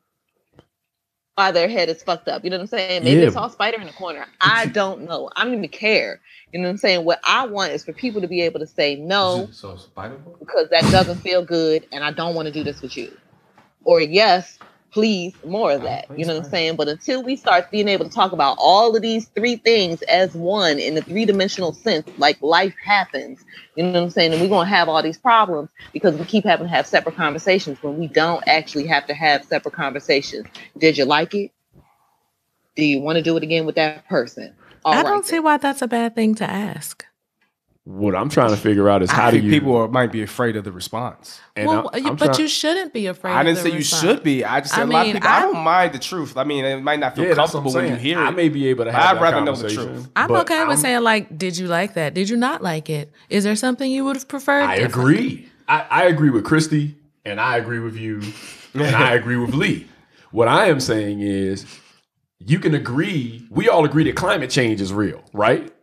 Why their head is fucked up. You know what I'm saying? Maybe Yeah. they saw spider in the corner. I don't know. I don't even care. You know what I'm saying? What I want is for people to be able to say no So Spider-Man? because that doesn't feel good and I don't want to do this with you. Or yes, please, more of that. You know what I'm saying? But until we start being able to talk about all of these three things as one in the three dimensional sense, like life happens, you know what I'm saying? And we're going to have all these problems because we keep having to have separate conversations when we don't actually have to have separate conversations. Did you like it? Do you want to do it again with that person? All I right don't see why that's a bad thing to ask. What I'm trying to figure out is I how do you people are, might be afraid of the response. and well, I'm- I'm but trying- you shouldn't be afraid. I didn't the say you should be. I just said I a lot mean, of people. I, I- don't mind the truth. I mean, it might not feel yeah, that's what I'm comfortable when you saying. hear I may be able to have I'd rather know the truth. I'm okay with I'm- saying like, did you like that? Did you not like it? Is there something you would have preferred? I agree. I, I agree with Christy, and I agree with you, and I agree with Lee. What I am saying is, you can agree. We all agree that climate change is real, right?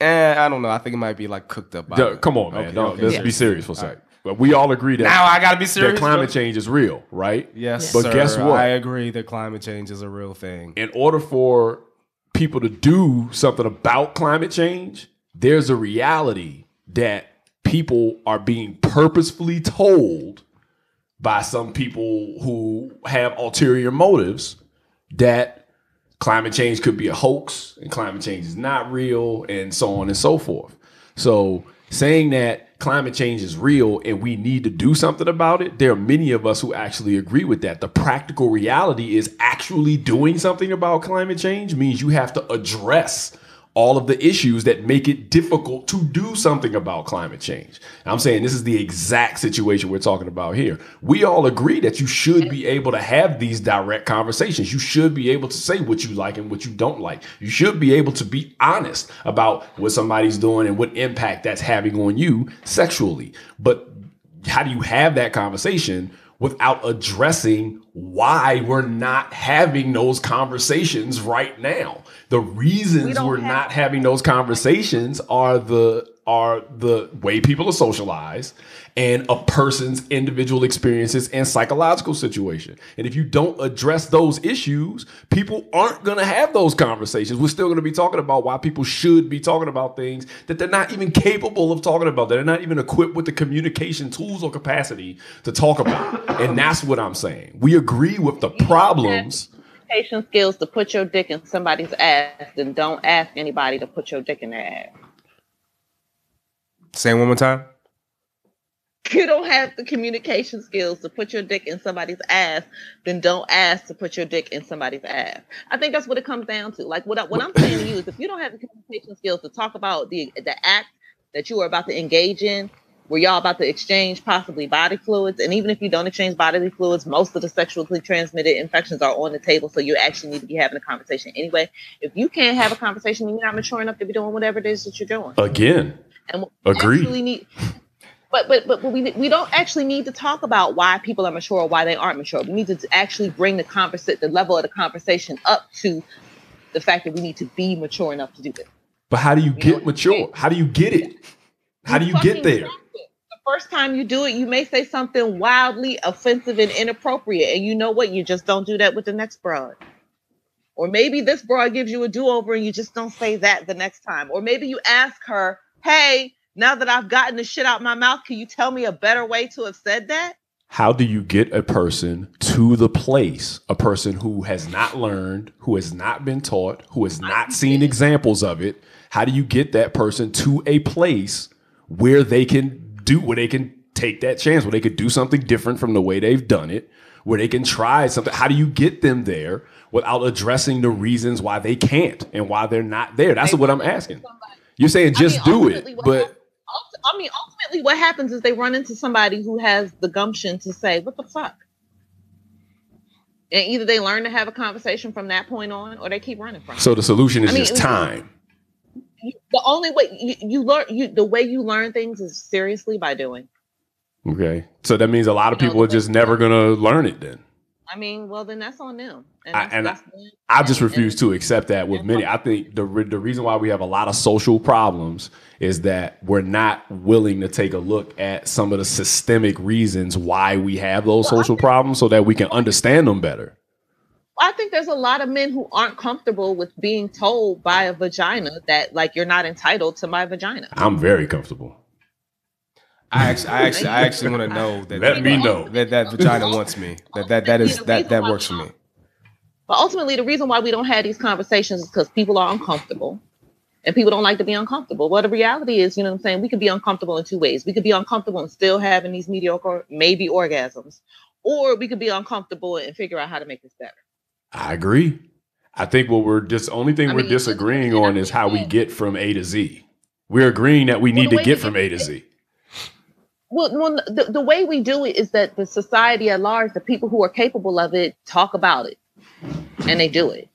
Eh, I don't know. I think it might be like cooked up. by Duh, come on, man. Okay, Don't, okay, let's yeah. be serious for a second. But we all agree that, Now I gotta be serious. that climate bro. change is real, right? Yes, But sir. guess what? I agree that climate change is a real thing. in order for people to do something about climate change, there's a reality that people are being purposefully told by some people who have ulterior motives that climate change could be a hoax and climate change is not real and so on and so forth. So saying that climate change is real and we need to do something about it, there are many of us who actually agree with that. The practical reality is actually doing something about climate change means you have to address all of the issues that make it difficult to do something about climate change. I'm saying this is the exact situation we're talking about here. We all agree that you should be able to have these direct conversations. You should be able to say what you like and what you don't like. You should be able to be honest about what somebody's doing and what impact that's having on you sexually. But how do you have that conversation without addressing why we're not having those conversations right now? The reasons we're have- not having those conversations are the are the way people are socialized and a person's individual experiences and psychological situation. And if you don't address those issues, people aren't going to have those conversations. We're still going to be talking about why people should be talking about things that they're not even capable of talking about. They're not even equipped with the communication tools or capacity to talk about. And that's what I'm saying. We agree with the problems. Communication skills to put your dick in somebody's ass, then don't ask anybody to put your dick in their ass. Say it one more time. you don't have the communication skills to put your dick in somebody's ass, then don't ask to put your dick in somebody's ass. I think that's what it comes down to. Like what, I, what I'm saying to you is if you don't have the communication skills to talk about the the act that you are about to engage in, where y'all about to exchange possibly body fluids, and even if you don't exchange bodily fluids, most of the sexually transmitted infections are on the table, so you actually need to be having a conversation anyway. If you can't have a conversation, then you're not mature enough to be doing whatever it is that you're doing. Again, And what we Agreed. actually need, but but but, but we we don't actually need to talk about why people are mature or why they aren't mature. We need to actually bring the conversa- the level of the conversation up to the fact that we need to be mature enough to do this. But how do you know get mature? How do you get it? How do you get there? First time you do it, you may say something wildly offensive and inappropriate, and you know what? You just don't do that with the next broad. Or maybe this broad gives you a do-over and you just don't say that the next time. Or maybe you ask her, "Hey, now that I've gotten the shit out my mouth, can you tell me a better way to have said that?" How do you get a person to the place, a person who has not learned, who has not been taught, who has not seen examples of it? How do you get that person to a place where they can do, where they can take that chance, where they could do something different from the way they've done it, where they can try something? How do you get them there without addressing the reasons why they can't and why they're not there? That's They what I'm asking. somebody- You're saying I just mean, do it, but I mean, ultimately, what happens is they run into somebody who has the gumption to say, "What the fuck." And either they learn to have a conversation from that point on, or they keep running from it. so the solution is I mean, just time. The only way you, you learn you the way you learn things is seriously by doing. Okay. So that means a lot of You know, people are just never going to learn it then. I mean, well then that's on them. And, I- and I- I just refuse to accept that with many. I think the re- the reason why we have a lot of social problems is that we're not willing to take a look at some of the systemic reasons why we have those Well, social think- problems so that we can understand them better. I think there's a lot of men who aren't comfortable with being told by a vagina that like you're not entitled to my vagina. I'm very comfortable. I actually, I actually, I actually want to know that. Let me know. that that vagina wants me. That that that is that that works for me. But ultimately, the reason why we don't have these conversations is because people are uncomfortable and people don't like to be uncomfortable. Well, the reality is, you know what I'm saying? We could be uncomfortable in two ways. We could be uncomfortable and still having these mediocre, maybe orgasms, or we could be uncomfortable and figure out how to make this better. I agree. I think what we're just only thing I we're mean, disagreeing on is how we get from A to Z. We're agreeing that we Well, need to get from A to Z. Well, well the, the way we do it is that the society at large, the people who are capable of it, talk about it and they do it.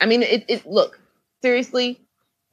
I mean, it, it look, seriously,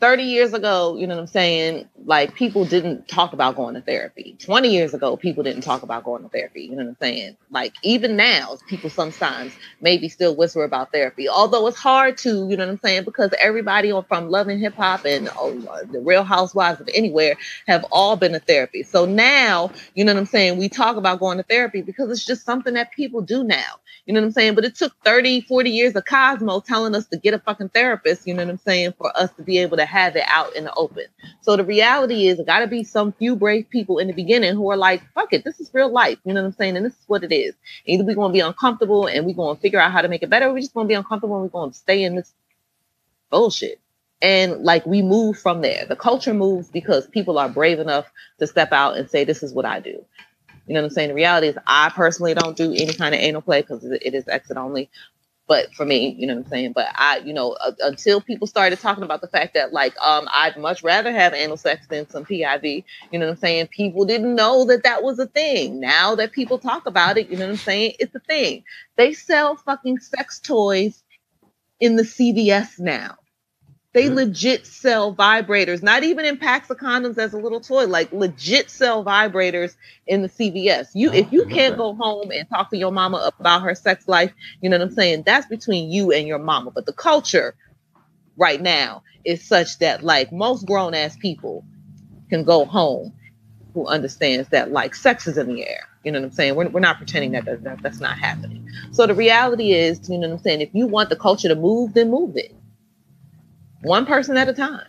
30 years ago, you know what I'm saying? Like people didn't talk about going to therapy. 20 years ago, people didn't talk about going to therapy. You know what I'm saying? Like even now, people sometimes maybe still whisper about therapy. Although it's hard to, you know what I'm saying? Because everybody from Love and Hip Hop and oh, the Real Housewives of Anywhere have all been to therapy. So now, you know what I'm saying? We talk about going to therapy because it's just something that people do now. You know what I'm saying? But it took 30, 40 years of Cosmo telling us to get a fucking therapist, you know what I'm saying, for us to be able to have it out in the open. So the reality is, it got to be some few brave people in the beginning who are like, fuck it, this is real life. You know what I'm saying? And this is what it is. Either we're going to be uncomfortable and we're going to figure out how to make it better, or we're just going to be uncomfortable and we're going to stay in this bullshit. And like we move from there. The culture moves because people are brave enough to step out and say, this is what I do. You know what I'm saying? The reality is, I personally don't do any kind of anal play because it is exit only. But for me, you know what I'm saying. But I, you know, uh, until people started talking about the fact that, like, um, I'd much rather have anal sex than some PIV. You know what I'm saying? People didn't know that that was a thing. Now that people talk about it, you know what I'm saying? It's a thing. They sell fucking sex toys in the CVS now. They Mhm. legit sell vibrators, not even in packs of condoms as a little toy, like legit sell vibrators in the CVS. You if you Oh, can't okay. go home and talk to your mama about her sex life, you know what I'm saying? That's between you and your mama. But the culture right now is such that like most grown ass people can go home who understands that like sex is in the air. You know what I'm saying? We're, we're not pretending that, that, that that's not happening. So the reality is, you know what I'm saying? If you want the culture to move, then move it. One person at a time.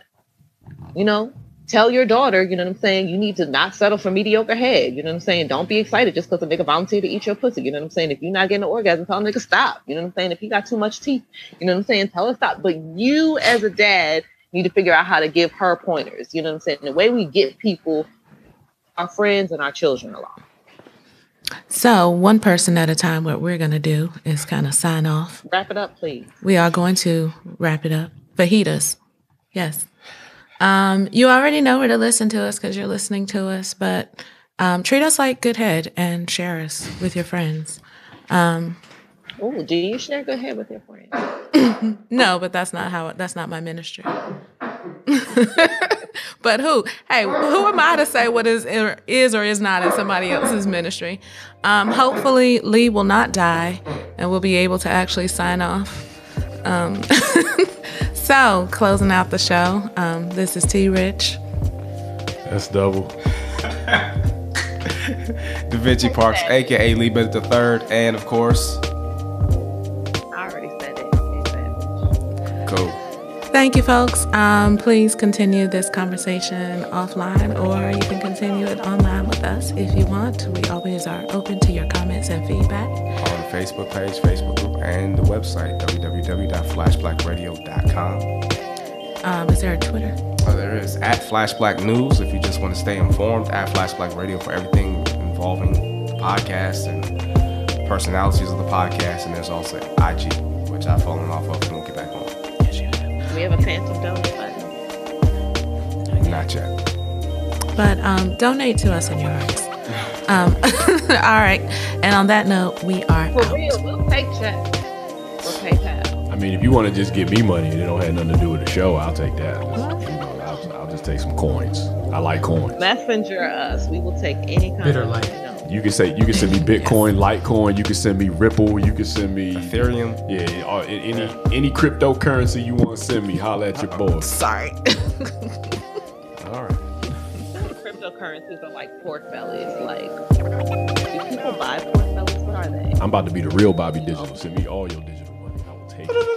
You know, tell your daughter, you know what I'm saying, you need to not settle for mediocre head. You know what I'm saying? Don't be excited just because a nigga volunteered to eat your pussy. You know what I'm saying? If you're not getting an orgasm, tell a nigga stop. You know what I'm saying? If you got too much teeth, you know what I'm saying? Tell her stop. But you as a dad need to figure out how to give her pointers. You know what I'm saying? The way we get people, our friends and our children along. So, one person at a time, what we're going to do is kind of sign off. Wrap it up, please. We are going to wrap it up. Fajitas. Yes. Um, you already know where to listen to us because you're listening to us, but um, treat us like good head and share us with your friends. Um, Oh, do you share good head with your friends? no, but that's not how, that's not my ministry. but who? Hey, who am I to say what is or is or is not in somebody else's ministry? Um, hopefully, Lee will not die, and we'll be able to actually sign off. Um, so closing out the show. Um, this is T Rich. That's double. Da Vinci Parks, aka Lee Bennett the third, and of course, I already said it. It's savage. go. Thank you, folks. Um, please continue this conversation offline, or you can continue it online with us if you want. We always are open to your comments and feedback. On the Facebook page, Facebook group, and the website www.flashblacksradio.com. Um, is there a Twitter? Oh, there is at Flash Black News if you just want to stay informed. At Flash Black Radio for everything involving the podcast and personalities of the podcast. And there's also IG, which I've fallen off of and won't get back on. We have a phantom donate button. Not yet. But um, donate to us in your hearts. Um, all right. And on that note, we are For out. real, we'll take checks. We'll PayPal. I mean, if you want to just give me money and it don't have nothing to do with the show, I'll take that. You know, I'll, I'll just take some coins. I like coins. Messenger us. We will take any kind Bitter of light. You. You can say you can send me Bitcoin, Litecoin. You can send me Ripple. You can send me Ethereum. Yeah, any any cryptocurrency you want to send me, holla at your boy. Sorry. Cryptocurrencies are like pork bellies. Like, do people buy pork bellies? What are they? I'm about to be the real Bobby Digital. Send me all your digital money. I will take it.